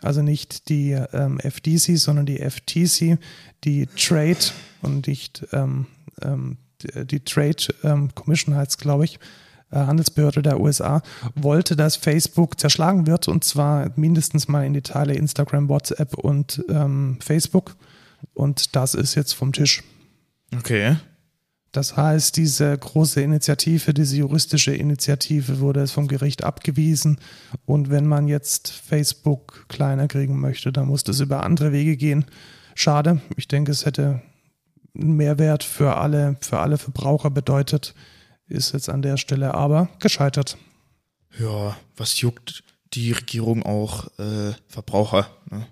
also nicht die ähm, FDC, sondern die FTC, die Trade und nicht ähm, ähm die, die, Trade ähm, Commission heißt glaube ich, äh, Handelsbehörde der USA, wollte, dass Facebook zerschlagen wird und zwar mindestens mal in die Teile Instagram, WhatsApp und ähm, Facebook. Und das ist jetzt vom Tisch. Okay. Das heißt, diese große Initiative, diese juristische Initiative wurde es vom Gericht abgewiesen. Und wenn man jetzt Facebook kleiner kriegen möchte, dann muss das über andere Wege gehen. Schade. Ich denke, es hätte einen Mehrwert für alle, für alle Verbraucher bedeutet. Ist jetzt an der Stelle aber gescheitert. Ja, was juckt die Regierung auch äh, Verbraucher? Ne?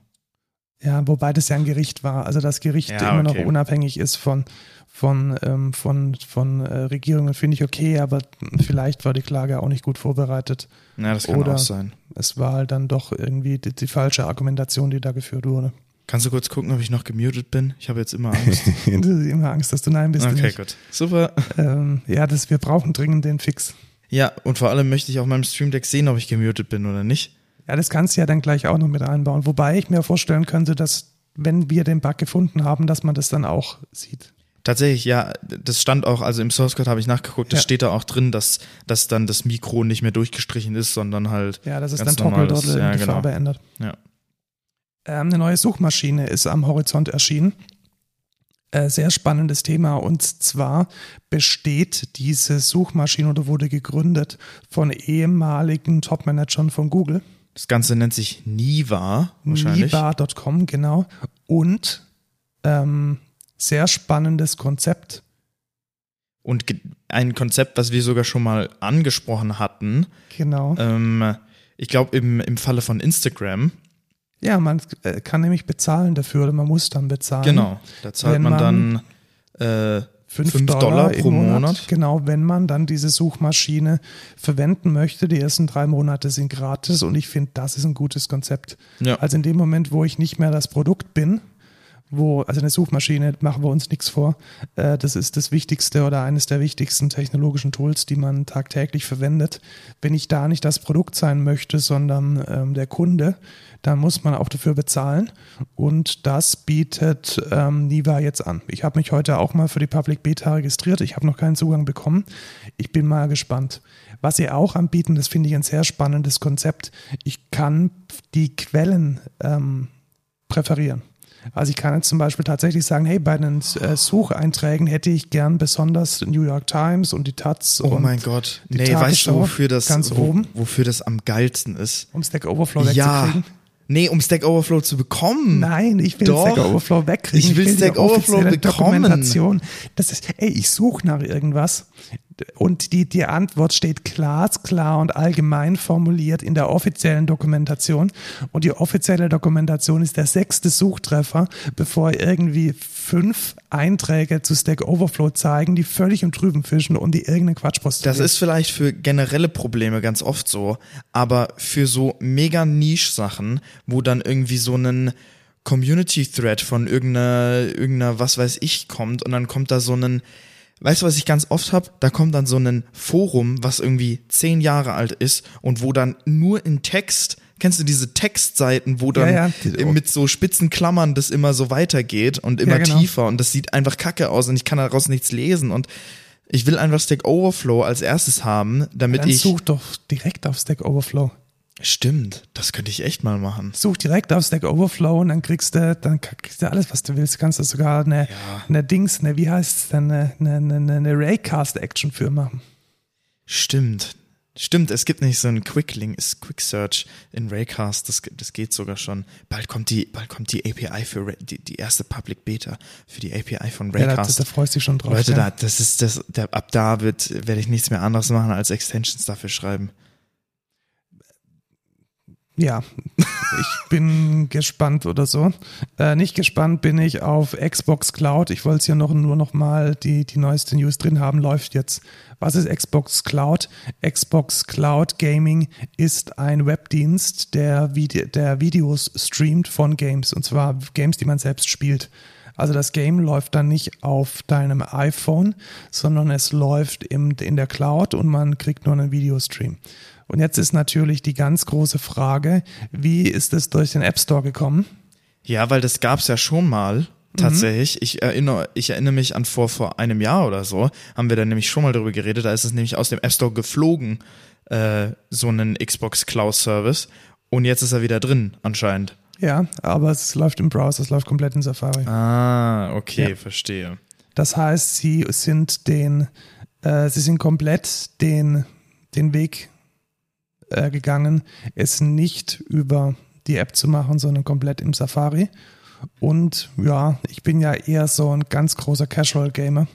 Ja, wobei das ja ein Gericht war. Also das Gericht Ja, immer okay. noch unabhängig ist von, von, ähm, von, von äh, Regierungen, finde ich okay, aber vielleicht war die Klage auch nicht gut vorbereitet. Ja, das kann Oder- auch sein. Es war halt dann doch irgendwie die, die falsche Argumentation, die da geführt wurde. Kannst du kurz gucken, ob ich noch gemutet bin? Ich habe jetzt immer Angst. du hast immer Angst, dass du nein bist. okay, gut. Super. Ähm, ja, das, wir brauchen dringend den Fix. Ja, und vor allem möchte ich auf meinem Stream Deck sehen, ob ich gemutet bin oder nicht. Ja, das kannst du ja dann gleich auch noch mit einbauen. Wobei ich mir vorstellen könnte, dass, wenn wir den Bug gefunden haben, dass man das dann auch sieht. Tatsächlich, ja, das stand auch, also im Source Code habe ich nachgeguckt, das Ja. steht da auch drin, dass, dass dann das Mikro nicht mehr durchgestrichen ist, sondern halt. Ja, dass es Ganz dann Toggle normales- dort ja, die genau. Farbe ändert. Ja. Ähm, eine neue Suchmaschine ist am Horizont erschienen. Äh, sehr spannendes Thema. Und zwar besteht diese Suchmaschine oder wurde gegründet von ehemaligen Topmanagern von Google. Das Ganze nennt sich Niva, wahrscheinlich. Niba.com, genau. Und ähm, sehr spannendes Konzept. Und ein Konzept, was wir sogar schon mal angesprochen hatten. Genau. Ähm, ich glaube, im, im Falle von Instagram, Ja, man äh, kann nämlich bezahlen dafür oder man muss dann bezahlen. genau, da zahlt man, man dann äh, 5 5 Dollar, Dollar pro Monat. Monat. Genau, wenn man dann diese Suchmaschine verwenden möchte. Die ersten drei Monate sind gratis und ich finde, das ist ein gutes Konzept. ja, Also in dem Moment, wo ich nicht mehr das Produkt bin, wo, also eine Suchmaschine, machen wir uns nichts vor, äh, das ist das wichtigste oder eines der wichtigsten technologischen Tools, die man tagtäglich verwendet. Wenn ich da nicht das Produkt sein möchte, sondern ähm, der Kunde, dann muss man auch dafür bezahlen. Und das bietet ähm, Niva jetzt an. Ich habe mich heute auch mal für die Public Beta registriert. Ich habe noch keinen Zugang bekommen. Ich bin mal gespannt. Was sie auch anbieten, das finde ich ein sehr spannendes Konzept. Ich kann die Quellen ähm, präferieren. Also ich kann jetzt zum Beispiel tatsächlich sagen, hey, bei den äh, Sucheinträgen hätte ich gern besonders New York Times und die Taz oh und mein Gott. die Nee, weißt du, wofür das, ganz wo, oben. wofür das am geilsten ist? um Stack Overflow Ja. wegzukriegen. Nee, um Stack Overflow zu bekommen. Nein, ich will Doch. Stack Overflow wegkriegen. Ich will die Stack Overflow bekommen. Das ist, ey, ich suche nach irgendwas und die, die Antwort steht glasklar und allgemein formuliert in der offiziellen Dokumentation. Und die offizielle Dokumentation ist der sechste Suchtreffer, bevor irgendwie fünf Einträge zu Stack Overflow zeigen, die völlig im Trüben fischen und die irgendeinen Quatsch postulieren. Das ist vielleicht für generelle Probleme ganz oft so, aber für so mega Niche-Sachen, wo dann irgendwie so ein Community-Thread von irgendeiner, irgendeiner, was weiß ich, kommt und dann kommt da so ein, weißt du, was ich ganz oft hab? Da kommt dann so ein Forum, was irgendwie zehn Jahre alt ist und wo dann nur in Text, kennst du diese Textseiten, wo dann Ja, ja. mit so spitzen Klammern das immer so weitergeht und immer Ja, genau. tiefer und das sieht einfach kacke aus und ich kann daraus nichts lesen und ich will einfach Stack Overflow als erstes haben, damit Dann ich. such doch direkt auf Stack Overflow. Stimmt, das könnte ich echt mal machen. Such direkt auf Stack Overflow und dann kriegst du, dann kriegst du alles, was du willst. Du kannst da sogar eine, eine Dings, eine, wie heißt es denn, eine, eine, eine, eine Raycast-Action für machen. Stimmt. Stimmt, es gibt nicht so einen Quick-Link, ist Quick Search in Raycast, das, das geht sogar schon. Bald kommt die, bald kommt die API für Ray, die, die erste Public Beta für die API von Ja, da, Raycast. da freust du dich schon drauf. Leute, ja. da, das ist das, da, ab da wird, werde ich nichts mehr anderes machen als Extensions dafür schreiben. Ja, ich bin gespannt oder so. Äh, nicht gespannt bin ich auf Xbox Cloud. Ich wollte es hier noch, nur noch mal die, die neueste News drin haben, läuft jetzt. Was ist Xbox Cloud? Xbox Cloud Gaming ist ein Webdienst, der, Vide der Videos streamt von Games. Und zwar Games, die man selbst spielt. Also das Game läuft dann nicht auf deinem iPhone, sondern es läuft im, in der Cloud und man kriegt nur einen Videostream. Und jetzt ist natürlich die ganz große Frage, wie ist es durch den App Store gekommen? Ja, weil das gab's ja schon mal Tatsächlich. Ich erinnere, ich erinnere mich an vor, vor einem Jahr oder so, haben wir da nämlich schon mal drüber geredet. Da ist es nämlich aus dem App Store geflogen, äh, so einen Xbox Cloud Service. Und jetzt ist er wieder drin, anscheinend. Ja, aber es läuft im Browser, es läuft komplett in Safari. Ah, okay, Ja. verstehe. Das heißt, sie sind den, äh, sie sind komplett den, den Weg äh, gegangen, es nicht über die App zu machen, sondern komplett im Safari. Und ja, ich bin ja eher so ein ganz großer Casual-Gamer,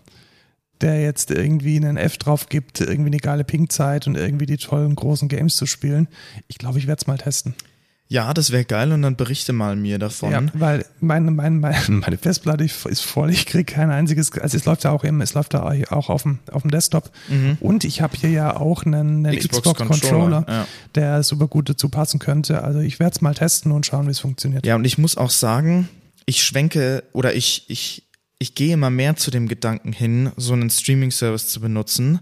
der jetzt irgendwie einen F drauf gibt, irgendwie eine geile Ping-Zeit und irgendwie die tollen großen Games zu spielen. Ich glaube, ich werde es mal testen. Ja, das wäre geil und dann berichte mal mir davon. Ja, weil meine, meine, meine, Festplatte ist voll, ich kriege kein einziges, also es läuft ja auch im, es läuft ja auch auf dem, auf dem Desktop. Und ich habe hier ja auch einen, einen Xbox Xbox, ja. der super gut dazu passen könnte. Also ich werde es mal testen und schauen, wie es funktioniert. Ja, und ich muss auch sagen, ich schwenke oder ich, ich, ich gehe immer mehr zu dem Gedanken hin, so einen Streaming-Service zu benutzen.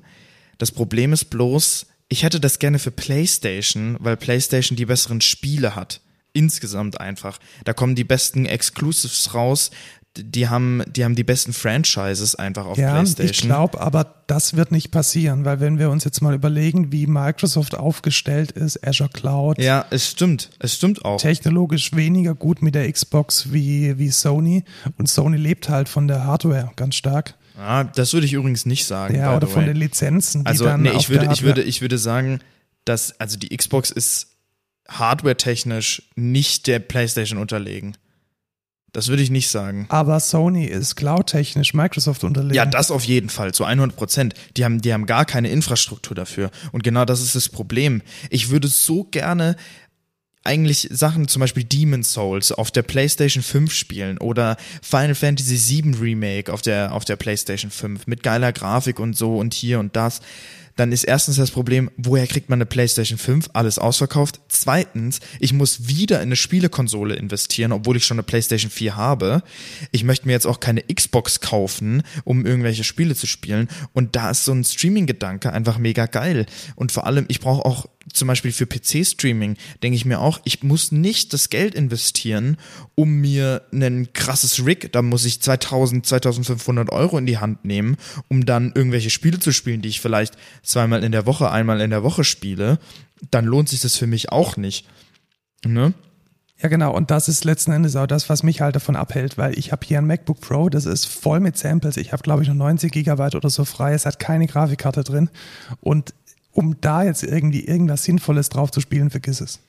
Das Problem ist bloß, ich hätte das gerne für PlayStation, weil PlayStation die besseren Spiele hat. Insgesamt einfach. Da kommen die besten Exclusives raus. Die haben, die haben die besten Franchises einfach auf Ja, ich PlayStation. glaube, aber das wird nicht passieren, weil wenn wir uns jetzt mal überlegen, wie Microsoft aufgestellt ist, Azure Cloud, ja, es stimmt. Es stimmt auch. technologisch weniger gut mit der Xbox wie, wie Sony und Sony lebt halt von der Hardware ganz stark. Ah, das würde ich übrigens nicht sagen. Ja, oder von den Lizenzen, die Also, dann nee, ich würde, ich würde, ich würde sagen, dass, also die Xbox ist hardware-technisch nicht der PlayStation unterlegen. Das würde ich nicht sagen. aber Sony ist cloud-technisch Microsoft unterlegen. Ja, das auf jeden Fall, zu 100 Prozent. Die haben, die haben gar keine Infrastruktur dafür. Und genau das ist das Problem. Ich würde so gerne eigentlich Sachen, zum Beispiel Demon's Souls auf der PlayStation 5 spielen oder Final Fantasy VII Remake auf der, auf der PlayStation 5 mit geiler Grafik und so und hier und das. Dann ist erstens das Problem, woher kriegt man eine PlayStation 5? Alles ausverkauft. Zweitens, ich muss wieder in eine Spielekonsole investieren, obwohl ich schon eine PlayStation 4 habe. Ich möchte mir jetzt auch keine Xbox kaufen, um irgendwelche Spiele zu spielen. Und da ist so ein Streaming-Gedanke einfach mega geil. Und vor allem, ich brauche auch zum Beispiel für PC-Streaming, denke ich mir auch, ich muss nicht das Geld investieren, um mir ein krasses Rig, da muss ich 2000, 2500 Euro in die Hand nehmen, um dann irgendwelche Spiele zu spielen, die ich vielleicht zweimal in der Woche, einmal in der Woche spiele. Dann lohnt sich das für mich auch nicht. Ne? Ja, genau. Und das ist letzten Endes auch das, was mich halt davon abhält, weil ich habe hier ein MacBook Pro, das ist voll mit Samples. Ich habe, glaube ich, noch 90 Gigabyte oder so frei. Es hat keine Grafikkarte drin. Und um da jetzt irgendwie irgendwas Sinnvolles drauf zu spielen, vergiss es.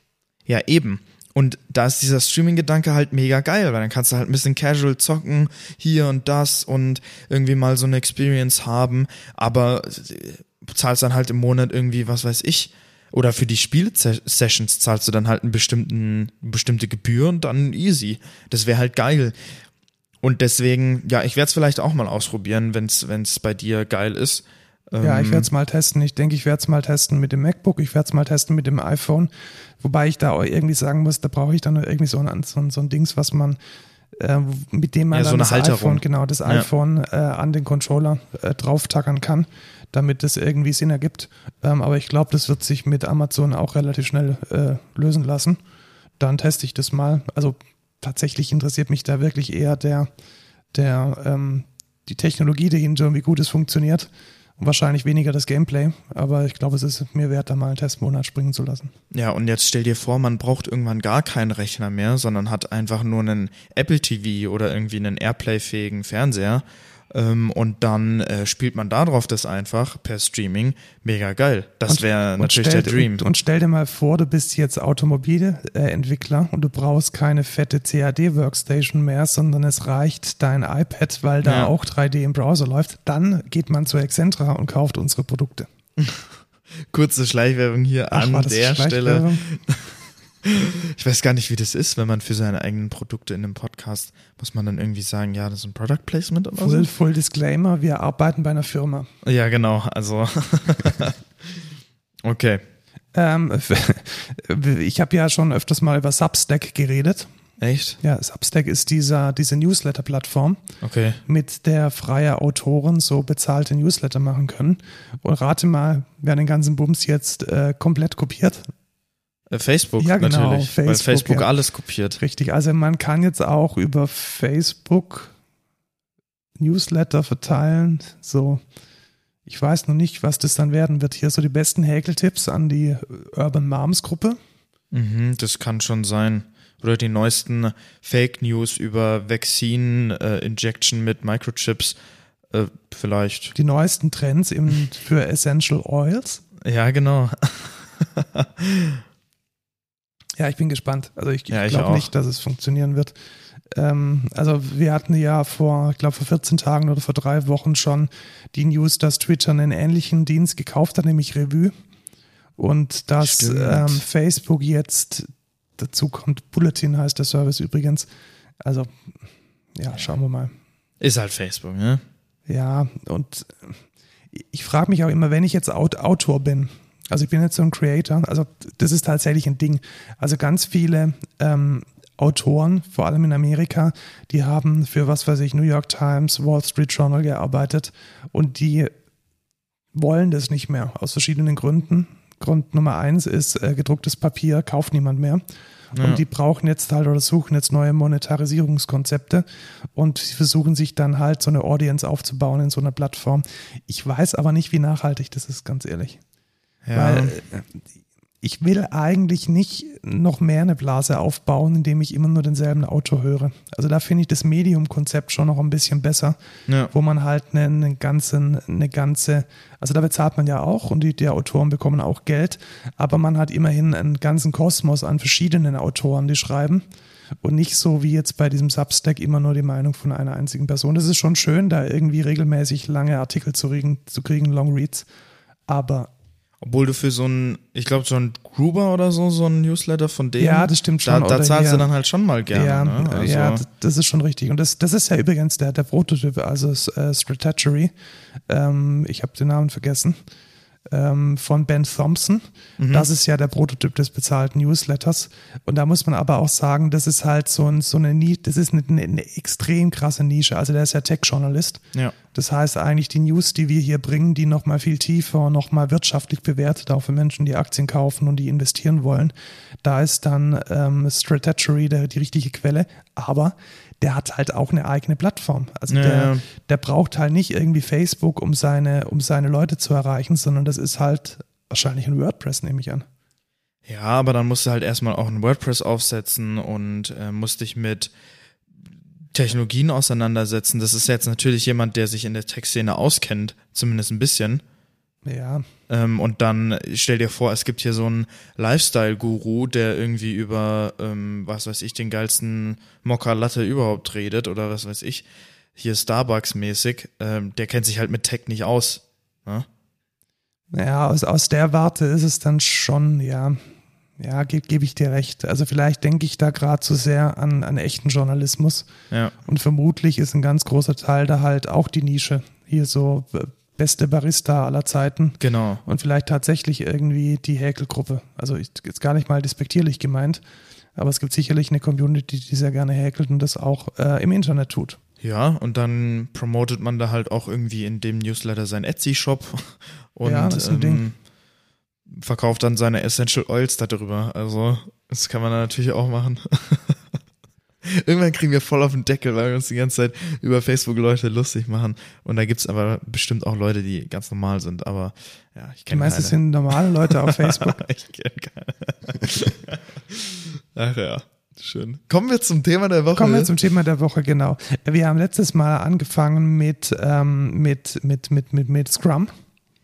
Ja, eben. Und da ist dieser Streaming-Gedanke halt mega geil, weil dann kannst du halt ein bisschen casual zocken, hier und das und irgendwie mal so eine Experience haben, aber äh, zahlst dann halt im Monat irgendwie, was weiß ich, oder für die Spiel-Sessions zahlst du dann halt einen bestimmten, bestimmte Gebühr und dann easy. Das wäre halt geil. Und deswegen, ja, ich werde es vielleicht auch mal ausprobieren, wenn es bei dir geil ist. Ja, ich Ähm, werde es mal testen. Ich denke, ich werde es mal testen mit dem MacBook. Ich werde es mal testen mit dem iPhone. Wobei ich da irgendwie sagen muss, da brauche ich dann irgendwie so ein, so ein, so ein Dings, was man, äh, mit dem man Ja, so das Halterung. iPhone, genau, das Ja. iPhone äh, an den Controller äh, drauftackern kann, damit das irgendwie Sinn ergibt. Ähm, aber ich glaube, das wird sich mit Amazon auch relativ schnell äh, lösen lassen. Dann teste ich das mal. Also tatsächlich interessiert mich da wirklich eher der, der, ähm, die Technologie dahinter und wie gut es funktioniert. Und wahrscheinlich weniger das Gameplay, aber ich glaube, es ist mir wert, da mal einen Testmonat springen zu lassen. Ja, und jetzt stell dir vor, man braucht irgendwann gar keinen Rechner mehr, sondern hat einfach nur einen Apple TV oder irgendwie einen Airplay-fähigen Fernseher. Ähm, und dann äh, spielt man darauf das einfach per Streaming. Mega geil. Das wäre natürlich stell, der Dream. Und, und stell dir mal vor, du bist jetzt Automobilentwickler und du brauchst keine fette CAD-Workstation mehr, sondern es reicht dein iPad, weil da Ja. auch 3D im Browser läuft. Dann geht man zu Excentra und kauft unsere Produkte. Kurze Schleichwerbung hier Ach, an der Stelle. Ich weiß gar nicht, wie das ist, wenn man für seine eigenen Produkte in einem Podcast, muss man dann irgendwie sagen, ja, das ist ein Product Placement oder so? Full, full Disclaimer, wir arbeiten bei einer Firma. Ja, genau, also. okay. Ähm, ich habe ja schon öfters mal über Substack geredet. Echt? Ja, Substack ist dieser, diese Newsletter-Plattform, Okay. mit der freie Autoren so bezahlte Newsletter machen können. Und rate mal, wer den ganzen Bums jetzt äh, komplett kopiert. Äh, Facebook Ja, genau, natürlich. weil Facebook, Facebook ja. alles kopiert. Richtig, also man kann jetzt auch über Facebook Newsletter verteilen. So, ich weiß noch nicht, was das dann werden wird. Hier so die besten Häkeltipps an die Urban Moms Gruppe. Mhm, das kann schon sein. Oder die neuesten Fake News über Vaccine äh, Injection mit Microchips. Äh, vielleicht. Die neuesten Trends im, für Essential Oils. Ja, genau. ja, ich bin gespannt. Also ich, ich glaube nicht, dass es funktionieren wird. Ähm, also wir hatten ja vor, ich glaube vor 14 Tagen oder vor drei Wochen schon die News, dass Twitter einen ähnlichen Dienst gekauft hat, nämlich Revue. Und dass ähm, Facebook jetzt dazu kommt, Bulletin heißt der Service übrigens. Also ja, schauen wir mal. Ist halt Facebook, ne? Ja, und ich frage mich auch immer, wenn ich jetzt Aut Autor bin, also ich bin jetzt so ein Creator, also das ist tatsächlich ein Ding. Also ganz viele ähm, Autoren, vor allem in Amerika, die haben für was weiß ich, New York Times, Wall Street Journal gearbeitet und die wollen das nicht mehr aus verschiedenen Gründen. Grund Nummer eins ist, äh, gedrucktes Papier kauft niemand mehr. Ja. Und die brauchen jetzt halt oder suchen jetzt neue Monetarisierungskonzepte und sie versuchen sich dann halt so eine Audience aufzubauen in so einer Plattform. Ich weiß aber nicht, wie nachhaltig das ist, ganz ehrlich. Ja. Weil äh, ich will eigentlich nicht noch mehr eine Blase aufbauen, indem ich immer nur denselben Autor höre. Also da finde ich das Medium-Konzept schon noch ein bisschen besser, ja. wo man halt einen, einen ganzen, eine ganze, also da bezahlt man ja auch und die, die Autoren bekommen auch Geld, aber man hat immerhin einen ganzen Kosmos an verschiedenen Autoren, die schreiben und nicht so wie jetzt bei diesem Substack immer nur die Meinung von einer einzigen Person. Das ist schon schön, da irgendwie regelmäßig lange Artikel zu kriegen, zu kriegen Long Reads, aber Obwohl du für so ein, ich glaube, so ein Gruber oder so, so ein Newsletter von denen. Ja, das stimmt schon. Da, da zahlst hier- du dann halt schon mal gerne. ja, ne? also, ja, das- das ist schon richtig. Und das, das ist ja übrigens der, der Prototyp, also äh, Strategy. Ähm, ich habe den Namen vergessen. Ähm, von Ben Thompson. Mhm. Das ist ja der Prototyp des bezahlten Newsletters. Und da muss man aber auch sagen, das ist halt so, ein, so eine Nische, das ist eine, eine extrem krasse Nische. Also der ist ja Tech-Journalist. ja. Das heißt eigentlich die News, die wir hier bringen, die nochmal viel tiefer und nochmal wirtschaftlich bewertet, auch für Menschen, die Aktien kaufen und die investieren wollen. Da ist dann ähm, Strategy der, die richtige Quelle, aber der hat halt auch eine eigene Plattform. Also Ja, der, der braucht halt nicht irgendwie Facebook, um seine, um seine Leute zu erreichen, sondern das ist halt wahrscheinlich ein WordPress, nehme ich an. Ja, aber dann musst du halt erstmal auch ein WordPress aufsetzen und äh, musst dich mit Technologien auseinandersetzen. Das ist jetzt natürlich jemand, der sich in der Tech-Szene auskennt, zumindest ein bisschen. Ja, Ähm, und dann stell dir vor, es gibt hier so einen Lifestyle-Guru, der irgendwie über, ähm, was weiß ich, den geilsten Mokka-Latte überhaupt redet oder was weiß ich, hier Starbucks-mäßig. Ähm, der kennt sich halt mit Tech nicht aus. Ne? Ja, aus, aus der Warte ist es dann schon, ja, ja, gebe geb ich dir recht. Also vielleicht denke ich da gerade zu sehr an, an echten Journalismus Ja. und vermutlich ist ein ganz großer Teil da halt auch die Nische. Hier so beste Barista aller Zeiten Genau. und vielleicht tatsächlich irgendwie die Häkelgruppe. Also jetzt gar nicht mal despektierlich gemeint, aber es gibt sicherlich eine Community, die sehr gerne häkelt und das auch äh, im Internet tut. Ja, und dann promotet man da halt auch irgendwie in dem Newsletter seinen Etsy-Shop und Ja, ähm, verkauft dann seine Essential Oils darüber. Also, das kann man dann natürlich auch machen. Irgendwann kriegen wir voll auf den Deckel, weil wir uns die ganze Zeit über Facebook Leute lustig machen. Und da gibt's aber bestimmt auch Leute, die ganz normal sind. Aber ja, ich Die kenne meisten keine. sind normale Leute auf Facebook. ich kenne keine. Ach ja, schön. Kommen wir zum Thema der Woche. Kommen wir zum Thema der Woche, genau. Wir haben letztes Mal angefangen mit, ähm, mit, mit, mit, mit, mit Scrum.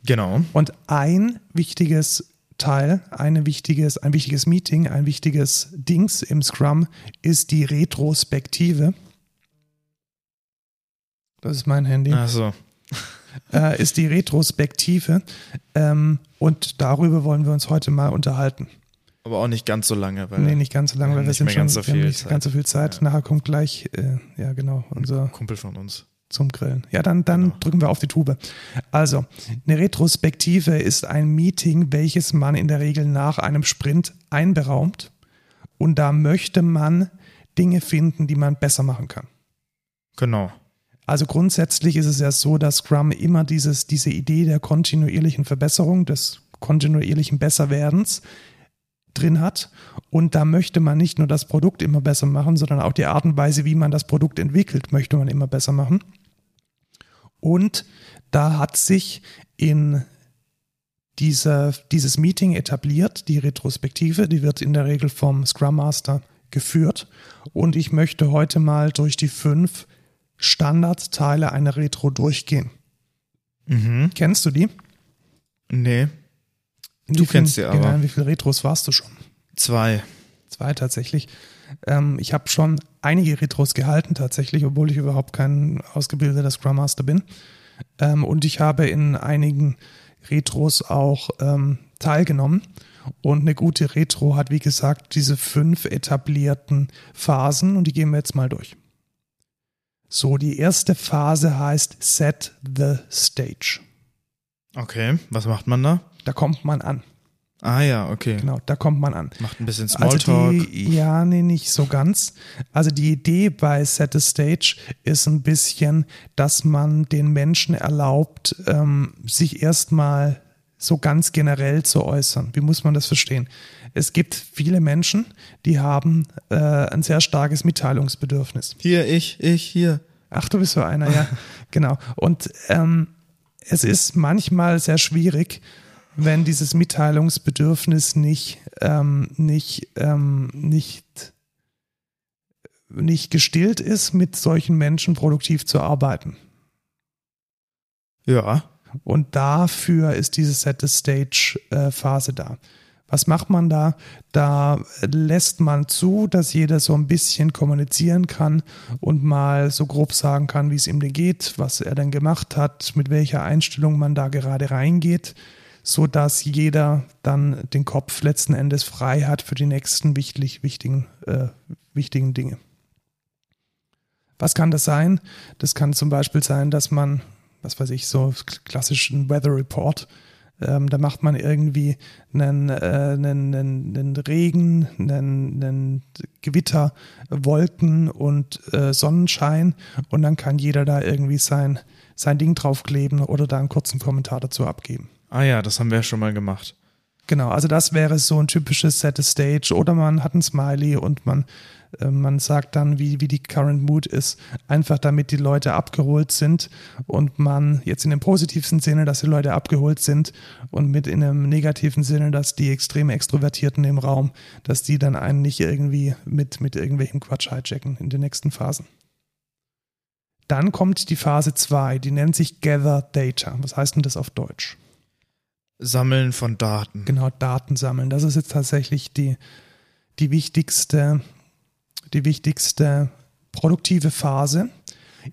genau. Und ein wichtiges Teil, eine wichtiges, ein wichtiges Meeting, ein wichtiges Dings im Scrum ist die Retrospektive. Das ist mein Handy. Ach so. Äh, ist die Retrospektive. Ähm, und darüber wollen wir uns heute mal unterhalten. Aber auch nicht ganz so lange, weil Nee, nicht ganz so lange, weil wir sind schon ganz so viel nicht Zeit. ganz so viel Zeit. Ja. Nachher kommt gleich, äh, ja genau, unser Kumpel von uns. Zum Grillen. Ja, dann, dann Genau. drücken wir auf die Tube. Also, eine Retrospektive ist ein Meeting, welches man in der Regel nach einem Sprint einberaumt. Und da möchte man Dinge finden, die man besser machen kann. Genau. Also grundsätzlich ist es ja so, dass Scrum immer dieses, diese Idee der kontinuierlichen Verbesserung, des kontinuierlichen Besserwerdens drin hat. Und da möchte man nicht nur das Produkt immer besser machen, sondern auch die Art und Weise, wie man das Produkt entwickelt, möchte man immer besser machen. Und da hat sich in dieser, dieses Meeting etabliert, die Retrospektive, die wird in der Regel vom Scrum Master geführt. Und ich möchte heute mal durch die fünf Standardteile einer Retro durchgehen. Mhm. Kennst du die? Nee. Du wie kennst sie aber. Genau, wie viele Retros warst du schon? Zwei. Zwei tatsächlich. Ähm, ich habe schon einige Retros gehalten tatsächlich, obwohl ich überhaupt kein ausgebildeter Scrum Master bin. Ähm, und ich habe in einigen Retros auch ähm, teilgenommen. Und eine gute Retro hat, wie gesagt, diese fünf etablierten Phasen und die gehen wir jetzt mal durch. So, die erste Phase heißt Set the Stage. Okay. Was macht man da? Da kommt man an. Ah ja, okay. Genau, da kommt man an. Macht ein bisschen Also Smalltalk. die, ja, nee, nicht so ganz. Also die Idee bei Set the Stage ist ein bisschen, dass man den Menschen erlaubt, ähm, sich erstmal so ganz generell zu äußern. Wie muss man das verstehen? Es gibt viele Menschen, die haben äh, ein sehr starkes Mitteilungsbedürfnis. hier, ich, ich, hier. Ach, du bist so einer, ja. genau. Und ähm, es ist manchmal sehr schwierig, wenn dieses Mitteilungsbedürfnis nicht, ähm, nicht, ähm, nicht, nicht gestillt ist, mit solchen Menschen produktiv zu arbeiten. Ja. Und dafür ist diese Set the Stage äh, Phase da. Was macht man da? Da lässt man zu, dass jeder so ein bisschen kommunizieren kann und mal so grob sagen kann, wie es ihm denn geht, was er denn gemacht hat, mit welcher Einstellung man da gerade reingeht, so dass jeder dann den Kopf letzten Endes frei hat für die nächsten wichtig, wichtigen, äh, wichtigen Dinge. Was kann das sein? Das kann zum Beispiel sein, dass man, was weiß ich, so klassischen Weather Report, ähm, da macht man irgendwie einen, äh, einen, einen, einen Regen, einen, einen Gewitter, Wolken und äh, Sonnenschein und dann kann jeder da irgendwie sein, sein Ding draufkleben oder da einen kurzen Kommentar dazu abgeben. Ah ja, das haben wir ja schon mal gemacht. Genau, also das wäre so ein typisches Set the Stage oder man hat ein Smiley und man, äh, man sagt dann, wie, wie die Current Mood ist, einfach damit die Leute abgeholt sind und man jetzt in dem positivsten Sinne, dass die Leute abgeholt sind und mit in einem negativen Sinne, dass die extrem Extrovertierten im Raum, dass die dann einen nicht irgendwie mit, mit irgendwelchen Quatsch hijacken in den nächsten Phasen. Dann kommt die Phase 2, die nennt sich Gather Data. Was heißt denn das auf Deutsch? Sammeln von Daten. Genau, Daten sammeln. Das ist jetzt tatsächlich die, die wichtigste, die wichtigste produktive Phase.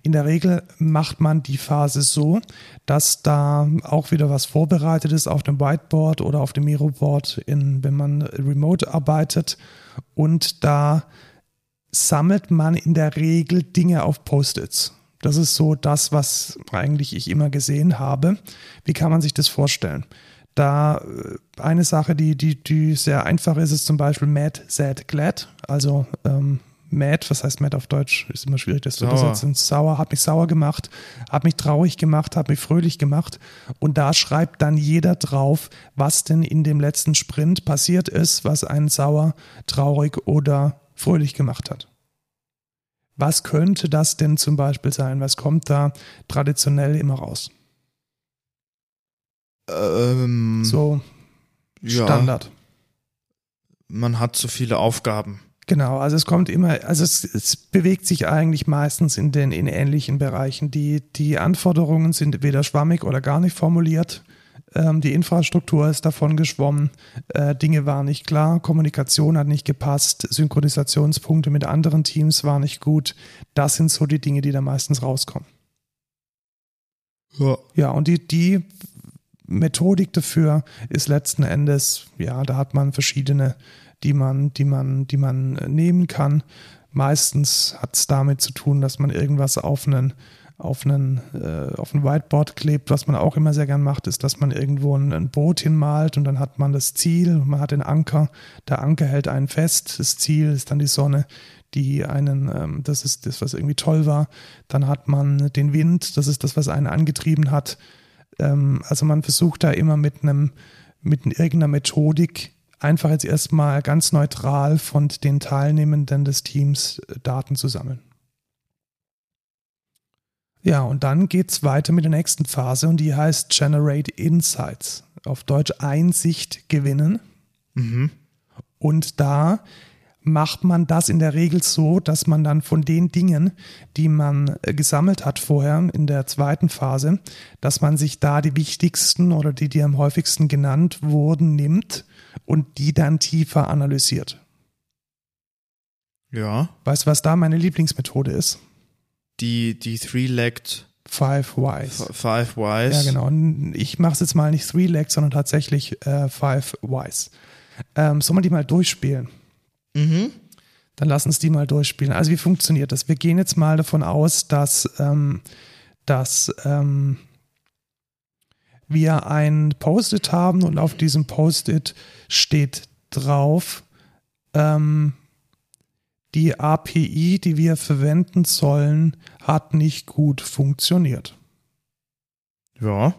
In der Regel macht man die Phase so, dass da auch wieder was vorbereitet ist auf dem Whiteboard oder auf dem Miroboard, wenn man remote arbeitet. Und da sammelt man in der Regel Dinge auf Post-its. Das ist so das, was eigentlich ich immer gesehen habe. Wie kann man sich das vorstellen? Da äh, eine Sache, die, die, die sehr einfach ist, ist zum Beispiel mad, sad, glad. Also ähm, mad, was heißt mad auf Deutsch? Ist immer schwierig, das zu übersetzen. Sauer, hat mich sauer gemacht, hat mich traurig gemacht, hat mich fröhlich gemacht. Und da schreibt dann jeder drauf, was denn in dem letzten Sprint passiert ist, was einen sauer, traurig oder fröhlich gemacht hat. Was könnte das denn zum Beispiel sein? Was kommt da traditionell immer raus? Ähm, So ja, Standard. Man hat zu viele Aufgaben. Genau, also es kommt immer, also es, es bewegt sich eigentlich meistens in den in ähnlichen Bereichen. Die, die Anforderungen sind weder schwammig oder gar nicht formuliert. Ähm, die Infrastruktur ist davon geschwommen. Äh, Dinge waren nicht klar, Kommunikation hat nicht gepasst, Synchronisationspunkte mit anderen Teams waren nicht gut. Das sind so die Dinge, die da meistens rauskommen. Ja. Ja, und die, die Methodik dafür ist letzten Endes, ja, da hat man verschiedene, die man, die man, die man nehmen kann. Meistens hat es damit zu tun, dass man irgendwas auf einen, auf einen, äh, auf ein Whiteboard klebt. Was man auch immer sehr gern macht, ist, dass man irgendwo ein, ein Boot hinmalt und dann hat man das Ziel, man hat den Anker. Der Anker hält einen fest. Das Ziel ist dann die Sonne, die einen, ähm, das ist das, was irgendwie toll war. Dann hat man den Wind, das ist das, was einen angetrieben hat. Ähm, also man versucht da immer mit einem, mit irgendeiner Methodik einfach jetzt erstmal ganz neutral von den Teilnehmenden des Teams äh, Daten zu sammeln. Ja, und dann geht es weiter mit der nächsten Phase und die heißt Generate Insights. Auf Deutsch Einsicht gewinnen. Mhm. Und da macht man das in der Regel so, dass man dann von den Dingen, die man äh, gesammelt hat vorher in der zweiten Phase, dass man sich da die wichtigsten oder die, die am häufigsten genannt wurden, nimmt und die dann tiefer analysiert. Ja. Weißt du, was da meine Lieblingsmethode ist? Die, die Three-Legged Five Whys. Five Whys. Ja, genau. Ich mache es jetzt mal nicht Three Legs, sondern tatsächlich äh, Five Whys. Ähm, soll man die mal durchspielen? Mhm. Dann lass uns die mal durchspielen. Also wie funktioniert das? Wir gehen jetzt mal davon aus, dass, ähm, dass ähm, wir ein Post-it haben und auf diesem Post-it steht drauf, ähm, die API, die wir verwenden sollen, hat nicht gut funktioniert. Ja.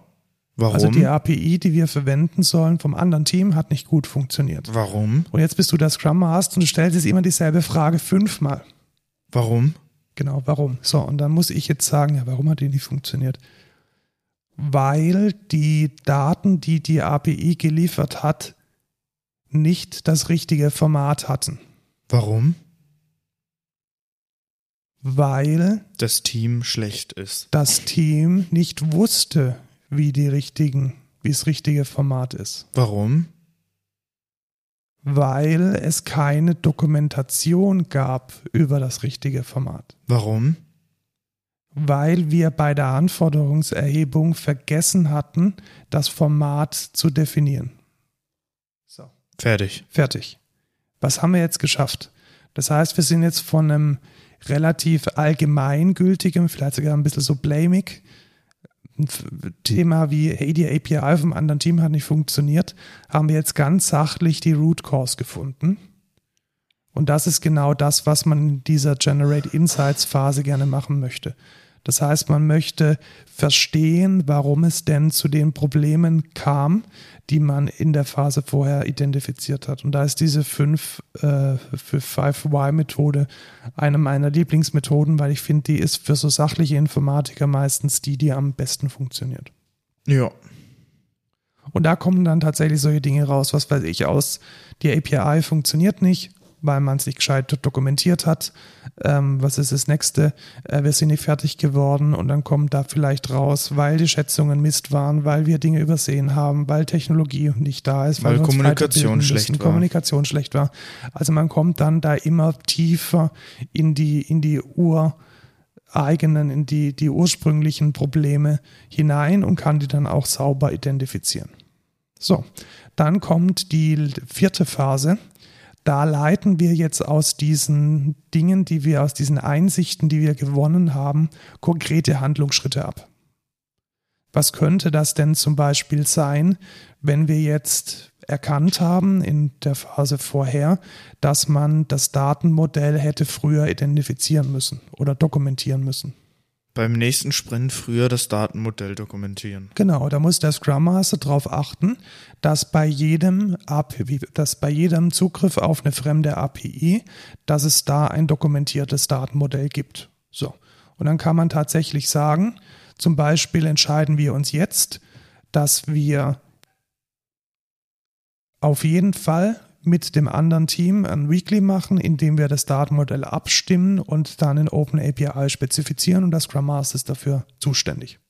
Warum? Also die API, die wir verwenden sollen vom anderen Team, hat nicht gut funktioniert. Warum? Und jetzt bist du der Scrum Master und du stellst jetzt immer dieselbe Frage fünfmal. Warum? Genau, warum? So, und dann muss ich jetzt sagen, ja, warum hat die nicht funktioniert? Weil die Daten, die die API geliefert hat, nicht das richtige Format hatten. Warum? Weil Das Team schlecht ist. das Team nicht wusste, wie die richtigen, wie das richtige Format ist. Warum? Weil es keine Dokumentation gab über das richtige Format. Warum? Weil wir bei der Anforderungserhebung vergessen hatten, das Format zu definieren. So, Fertig. fertig. Was haben wir jetzt geschafft? Das heißt, wir sind jetzt von einem relativ allgemeingültigen, vielleicht sogar ein bisschen so blamig, Thema wie, hey, die API vom anderen Team hat nicht funktioniert, haben wir jetzt ganz sachlich die Root Cause gefunden. Und das ist genau das, was man in dieser Generate Insights Phase gerne machen möchte. Das heißt, man möchte verstehen, warum es denn zu den Problemen kam, die man in der Phase vorher identifiziert hat. Und da ist diese 5 äh, für 5Y-Methode eine meiner Lieblingsmethoden, weil ich finde, die ist für so sachliche Informatiker meistens die, die am besten funktioniert. Ja. Und da kommen dann tatsächlich solche Dinge raus, was weiß ich aus, die API funktioniert nicht, weil man es nicht gescheit dokumentiert hat. Ähm, was ist das nächste? Äh, wir sind nicht fertig geworden und dann kommt da vielleicht raus, weil die Schätzungen Mist waren, weil wir Dinge übersehen haben, weil Technologie nicht da ist, Weil uns Kommunikation schlecht war. Kommunikation schlecht war. Also man kommt dann da immer tiefer in die, in die Ur- eigenen, in die, die ursprünglichen Probleme hinein und kann die dann auch sauber identifizieren. So, dann kommt die vierte Phase. Da leiten wir jetzt aus diesen Dingen, die wir, aus diesen Einsichten, die wir gewonnen haben, konkrete Handlungsschritte ab. Was könnte das denn zum Beispiel sein, wenn wir jetzt erkannt haben in der Phase vorher, dass man das Datenmodell hätte früher identifizieren müssen oder dokumentieren müssen? Beim nächsten Sprint früher das Datenmodell dokumentieren. Genau, da muss der Scrum Master darauf achten, dass bei jedem API, dass bei jedem Zugriff auf eine fremde API, dass es da ein dokumentiertes Datenmodell gibt. So. Und dann kann man tatsächlich sagen, zum Beispiel entscheiden wir uns jetzt, dass wir auf jeden Fall mit dem anderen Team ein Weekly machen, in dem wir das Datenmodell abstimmen und dann in OpenAPI spezifizieren und das Scrum Master ist dafür zuständig.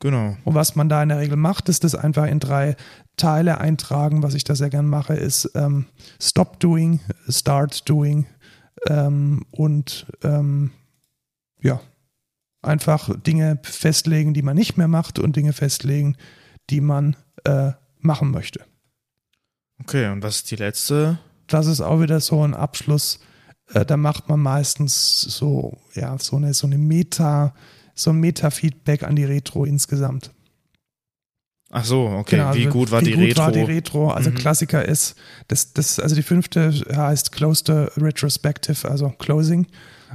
Genau. Und was man da in der Regel macht, ist das einfach in drei Teile eintragen. Was ich da sehr gern mache, ist ähm, Stop Doing, Start Doing ähm, und ähm, ja, einfach Dinge festlegen, die man nicht mehr macht und Dinge festlegen, die man äh, machen möchte. Okay, und was ist die letzte? Das ist auch wieder so ein Abschluss. Äh, da macht man meistens so, ja, so eine, so eine Meta, so ein Meta-Feedback an die Retro insgesamt. Ach so, okay. Genau, wie also gut war wie die gut Retro? War die Retro? Also Mhm. Klassiker ist, das, das, also die fünfte heißt Close the Retrospective, also Closing.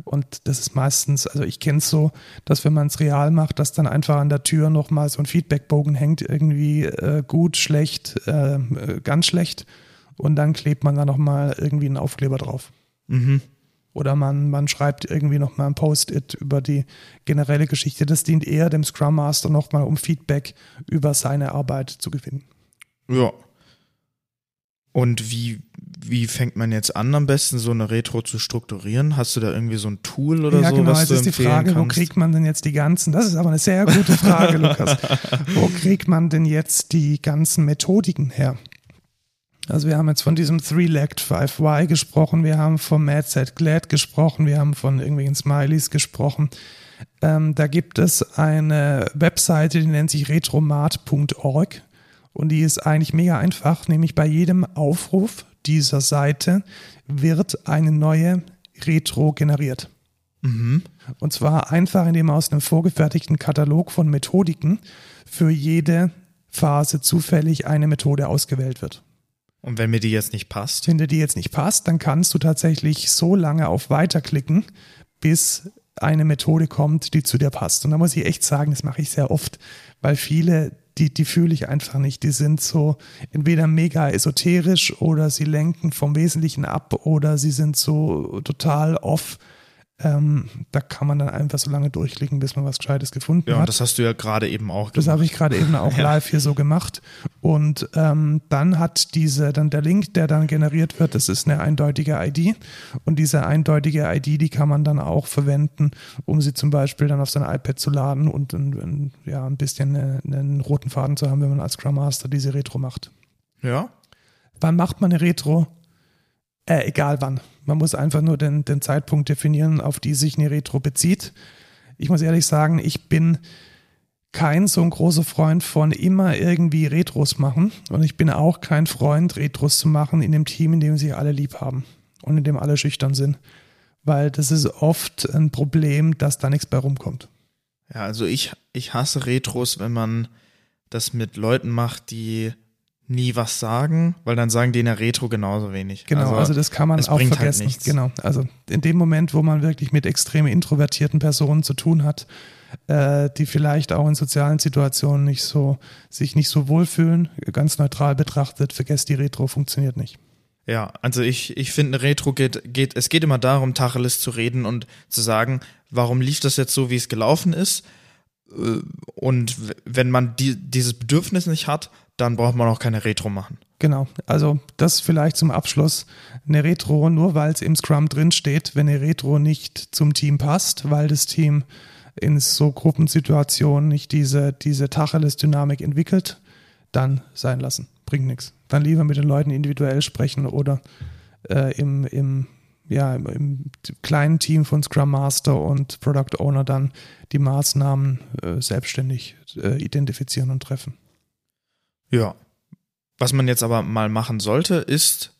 Und das ist meistens, also ich kenne es so, dass wenn man es real macht, dass dann einfach an der Tür nochmal so ein Feedbackbogen hängt, irgendwie äh, gut, schlecht, äh, äh, ganz schlecht. Und dann klebt man da nochmal irgendwie einen Aufkleber drauf. Mhm. Oder man, man schreibt irgendwie nochmal ein Post-it über die generelle Geschichte. Das dient eher dem Scrum Master nochmal, um Feedback über seine Arbeit zu gewinnen. Ja. Und wie, wie fängt man jetzt an, am besten so eine Retro zu strukturieren? Hast du da irgendwie so ein Tool oder ja, so, genau, was du ist die Frage, wo kannst? kriegt man denn jetzt die ganzen, das ist aber eine sehr gute Frage, Lukas. Wo kriegt man denn jetzt die ganzen Methodiken her? Also wir haben jetzt von diesem Three-Legged 5Y gesprochen, wir haben vom Mad Set Glad gesprochen, wir haben von irgendwelchen Smileys gesprochen. Ähm, da gibt es eine Webseite, die nennt sich retromat.org und die ist eigentlich mega einfach, nämlich bei jedem Aufruf dieser Seite wird eine neue Retro generiert. Und zwar einfach, indem aus einem vorgefertigten Katalog von Methodiken für jede Phase zufällig eine Methode ausgewählt wird. Und wenn mir die jetzt nicht passt? Wenn dir die jetzt nicht passt, dann kannst du tatsächlich so lange auf Weiter klicken, bis eine Methode kommt, die zu dir passt. Und da muss ich echt sagen, das mache ich sehr oft, weil viele, die, die fühle ich einfach nicht. Die sind so entweder mega esoterisch oder sie lenken vom Wesentlichen ab oder sie sind so total off. Ähm, da kann man dann einfach so lange durchklicken, bis man was Gescheites gefunden Ja, hat. das hast du ja gerade eben auch Das habe ich gerade eben auch live hier so gemacht. Und ähm, dann hat diese, dann der Link, der dann generiert wird, das ist eine eindeutige ID. Und diese eindeutige ID, die kann man dann auch verwenden, um sie zum Beispiel dann auf sein iPad zu laden und ein, ein, ja, ein bisschen eine, einen roten Faden zu haben, wenn man als Scrum Master diese Retro macht. Ja? Wann macht man eine Retro? Äh, egal wann. Man muss einfach nur den, den Zeitpunkt definieren, auf die sich eine Retro bezieht. Ich muss ehrlich sagen, ich bin kein so ein großer Freund von immer irgendwie Retros machen. Und ich bin auch kein Freund, Retros zu machen in dem Team, in dem sich alle lieb haben und in dem alle schüchtern sind. Weil das ist oft ein Problem, dass da nichts bei rumkommt. Ja, also ich, ich hasse Retros, wenn man das mit Leuten macht, die nie was sagen, weil dann sagen die in der Retro genauso wenig. Genau, also, das kann man es auch bringt halt vergessen. nichts. Genau, also in dem Moment, wo man wirklich mit extrem introvertierten Personen zu tun hat, äh, die vielleicht auch in sozialen Situationen nicht so, sich nicht so wohlfühlen, ganz neutral betrachtet, vergesst die Retro, funktioniert nicht. Ja, also ich, ich finde, eine Retro geht, geht, es geht immer darum, Tacheles zu reden und zu sagen, warum lief das jetzt so, wie es gelaufen ist. Äh, Und wenn man die, dieses Bedürfnis nicht hat, dann braucht man auch keine Retro machen. Genau, also das vielleicht zum Abschluss. Eine Retro, nur weil es im Scrum drin steht, wenn eine Retro nicht zum Team passt, weil das Team in so Gruppensituationen nicht diese, diese Tacheles-Dynamik entwickelt, dann sein lassen. Bringt nichts. Dann lieber mit den Leuten individuell sprechen oder äh, im, im, ja, im, im kleinen Team von Scrum Master und Product Owner dann die Maßnahmen äh, selbstständig äh, identifizieren und treffen. Ja. Was man jetzt aber mal machen sollte, ist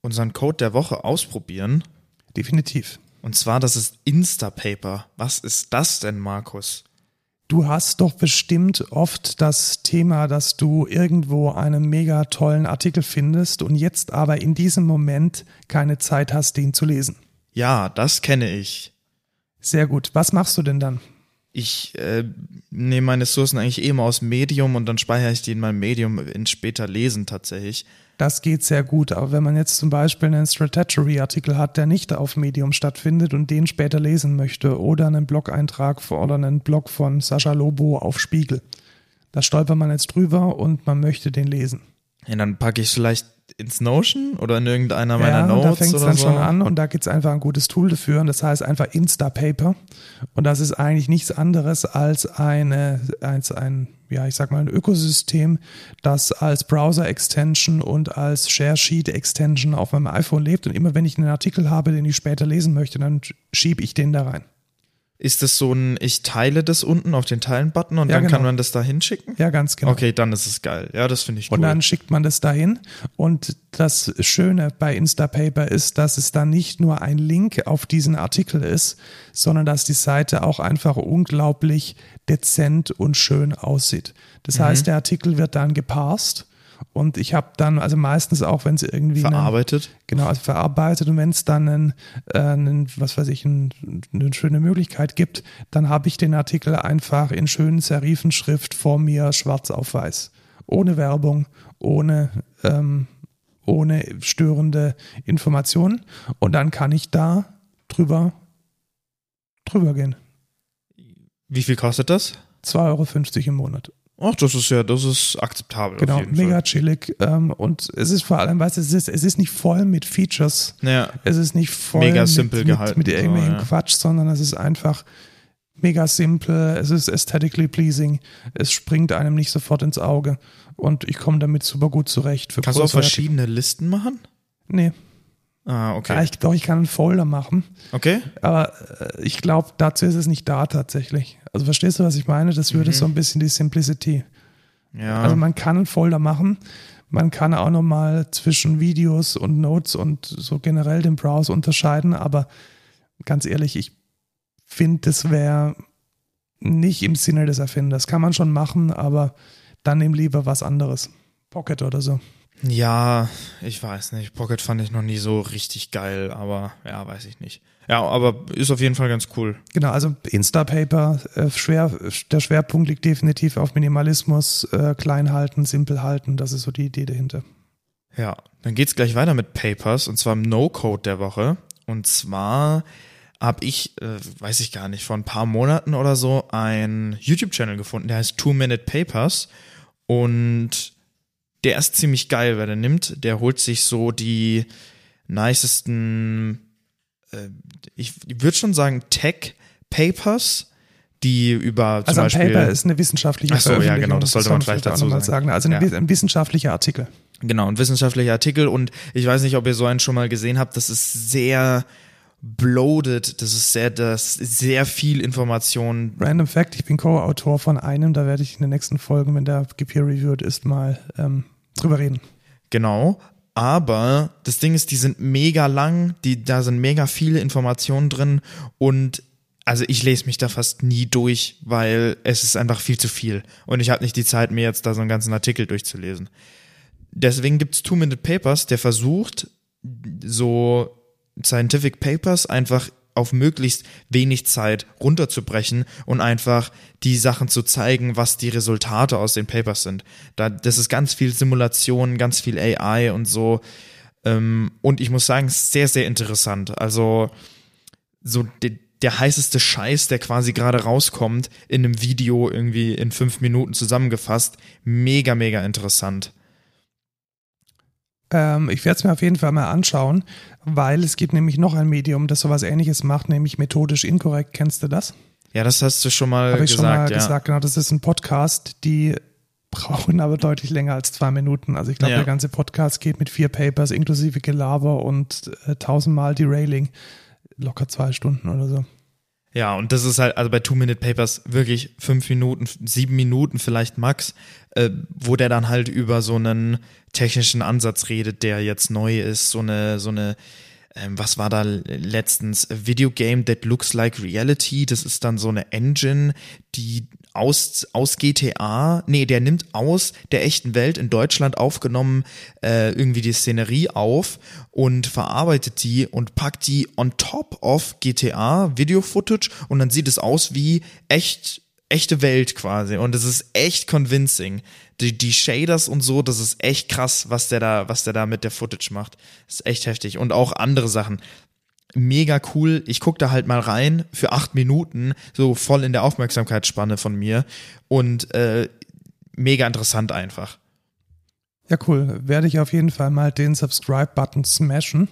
unseren Code der Woche ausprobieren. Definitiv. Und zwar, das ist Instapaper. Was ist das denn, Markus? Du hast doch bestimmt oft das Thema, dass du irgendwo einen mega tollen Artikel findest und jetzt aber in diesem Moment keine Zeit hast, den zu lesen. Ja, das kenne ich. Sehr gut. Was machst du denn dann? Ich äh, nehme meine Ressourcen eigentlich eh immer aus Medium und dann speichere ich die in meinem Medium in später Lesen tatsächlich. Das geht sehr gut. Aber wenn man jetzt zum Beispiel einen Strategy-Artikel hat, der nicht auf Medium stattfindet und den später lesen möchte, oder einen Blog-Eintrag oder einen Blog von Sascha Lobo auf Spiegel, da stolpert man jetzt drüber und man möchte den lesen. Ja, dann packe ich vielleicht ins Notion oder in irgendeiner meiner ja, Notes und da fängt es dann so. schon an und da gibt es einfach ein gutes Tool dafür und das heißt einfach Instapaper und das ist eigentlich nichts anderes als eine als ein ja ich sag mal ein Ökosystem, das als Browser Extension und als Share Sheet Extension auf meinem iPhone lebt und immer wenn ich einen Artikel habe, den ich später lesen möchte, dann schiebe ich den da rein. Ist das so ein, ich teile das unten auf den Teilen-Button und Ja, dann genau. kann man das da hinschicken? Ja, ganz genau. Okay, dann ist es geil. Ja, das finde ich cool. Und dann schickt man das dahin. Und das Schöne bei Instapaper ist, dass es dann nicht nur ein Link auf diesen Artikel ist, sondern dass die Seite auch einfach unglaublich dezent und schön aussieht. Das Mhm. heißt, der Artikel wird dann geparst. Und ich habe dann, also meistens auch, wenn es irgendwie einen- Verarbeitet. Genau, also verarbeitet und wenn es dann einen, äh, einen, was weiß ich, ein, eine schöne Möglichkeit gibt, dann habe ich den Artikel einfach in schönen Serifenschrift vor mir schwarz auf weiß. Ohne Werbung, ohne, ähm, ohne störende Informationen. Und dann kann ich da drüber, drüber gehen. Wie viel kostet das? 2,50 Euro im Monat. Ach, das ist ja, das ist akzeptabel. Genau, auf jeden mega Fall. chillig. Ähm, und es ist vor allem, weißt du, es ist, es ist nicht voll mit Features. Ja, Es ist nicht voll Mega mit, simpel mit, gehalten, mit irgendwelchen so, ja. Quatsch, sondern es ist einfach mega simpel. Es ist aesthetically pleasing. Es springt einem nicht sofort ins Auge. Und ich komme damit super gut zurecht. Kannst du auch verschiedene Listen machen? Nee, Ah, okay. ja, ich glaube, ich kann einen Folder machen. Okay. Aber äh, ich glaube, dazu ist es nicht da tatsächlich. Also verstehst du, was ich meine? Das würde Mhm. so ein bisschen die Simplicity. Ja. Also man kann einen Folder machen. Man kann auch nochmal zwischen Videos und Notes und so generell den Browser unterscheiden. Aber ganz ehrlich, ich finde, das wäre nicht im Sinne des Erfinders. Kann man schon machen, aber dann nimm lieber was anderes. Pocket oder so. Ja, ich weiß nicht. Pocket fand ich noch nie so richtig geil, aber ja, weiß ich nicht. Ja, aber ist auf jeden Fall ganz cool. Genau, also Instapaper, äh, schwer, der Schwerpunkt liegt definitiv auf Minimalismus, äh, klein halten, simpel halten. Das ist so die Idee dahinter. Ja, dann geht's gleich weiter mit Papers und zwar im No-Code der Woche. Und zwar habe ich, äh, weiß ich gar nicht, vor ein paar Monaten oder so einen YouTube-Channel gefunden, der heißt Two Minute Papers und der ist ziemlich geil, wer der nimmt. Der holt sich so die nicesten, äh, ich würde schon sagen Tech Papers, die über zum Also ein Beispiel Paper ist eine wissenschaftliche Ach so, ja, genau, das sollte man muss vielleicht dazu sagen. sagen. Also ein, Ja. ein wissenschaftlicher Artikel. Genau, ein wissenschaftlicher Artikel und ich weiß nicht, ob ihr so einen schon mal gesehen habt, das ist sehr bloated, das ist sehr, das ist sehr viel Information. Random Fact, ich bin Co-Autor von einem, da werde ich in den nächsten Folgen, wenn der gepeer-reviewed ist, mal ähm, drüber reden. Genau. Aber das Ding ist, die sind mega lang, die, da sind mega viele Informationen drin und also ich lese mich da fast nie durch, weil es ist einfach viel zu viel. Und ich habe nicht die Zeit, mir jetzt da so einen ganzen Artikel durchzulesen. Deswegen gibt's Two-Minute Papers, der versucht, so Scientific Papers einfach auf möglichst wenig Zeit runterzubrechen und einfach die Sachen zu zeigen, was die Resultate aus den Papers sind. Da, das ist ganz viel Simulation, ganz viel AI und so. Ähm, und ich muss sagen, sehr, sehr interessant. Also so de, der heißeste Scheiß, der quasi gerade rauskommt, in einem Video irgendwie in fünf Minuten zusammengefasst. Mega, mega interessant. Ähm, ich werde es mir auf jeden Fall mal anschauen, weil es gibt nämlich noch ein Medium, das sowas ähnliches macht, nämlich methodisch inkorrekt. Kennst du das? Ja, das hast du schon mal Habe ich gesagt. schon mal ja. gesagt, genau. Das ist ein Podcast, die brauchen aber deutlich länger als zwei Minuten. Also ich glaube, Ja. der ganze Podcast geht mit vier Papers inklusive Gelaber und äh, tausendmal Derailing. Locker zwei Stunden oder so. Ja, und das ist halt, also bei Two-Minute-Papers wirklich fünf Minuten, sieben Minuten vielleicht max, äh, wo der dann halt über so einen technischen Ansatz redet, der jetzt neu ist, so eine, so eine, ähm, was war da letztens? A Video Game that looks like reality. Das ist dann so eine Engine, die aus, aus GTA, nee, der nimmt aus der echten Welt in Deutschland aufgenommen äh, irgendwie die Szenerie auf und verarbeitet die und packt die on top of GTA Video Footage und dann sieht es aus wie echt echte Welt quasi und es ist echt convincing. Die, die Shaders und so, das ist echt krass, was der da, was der da mit der Footage macht. Das ist echt heftig und auch andere Sachen mega cool. Ich guck da halt mal rein für acht Minuten, so voll in der Aufmerksamkeitsspanne von mir und äh, mega interessant einfach. Ja, cool. Werde ich auf jeden Fall mal den Subscribe-Button smashen.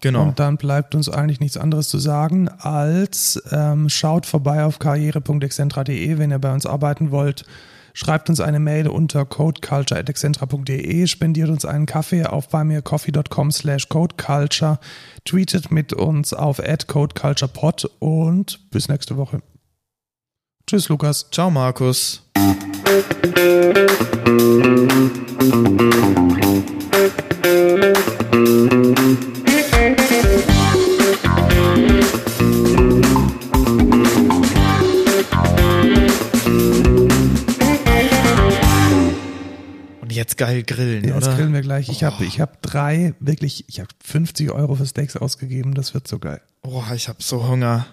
Genau. Und dann bleibt uns eigentlich nichts anderes zu sagen, als ähm, schaut vorbei auf karriere.excentra.de, wenn ihr bei uns arbeiten wollt. Schreibt uns eine Mail unter codeculture.excentra.de, spendiert uns einen Kaffee auf buymeacoffee.com slash codeculture, tweetet mit uns auf codeculturepod und bis nächste Woche. Tschüss, Lukas. Ciao, Markus. Jetzt geil grillen, Jetzt oder? grillen wir gleich. Ich habe ich hab drei, wirklich, ich habe 50 Euro für Steaks ausgegeben. Das wird so geil. Oh, ich hab so Hunger.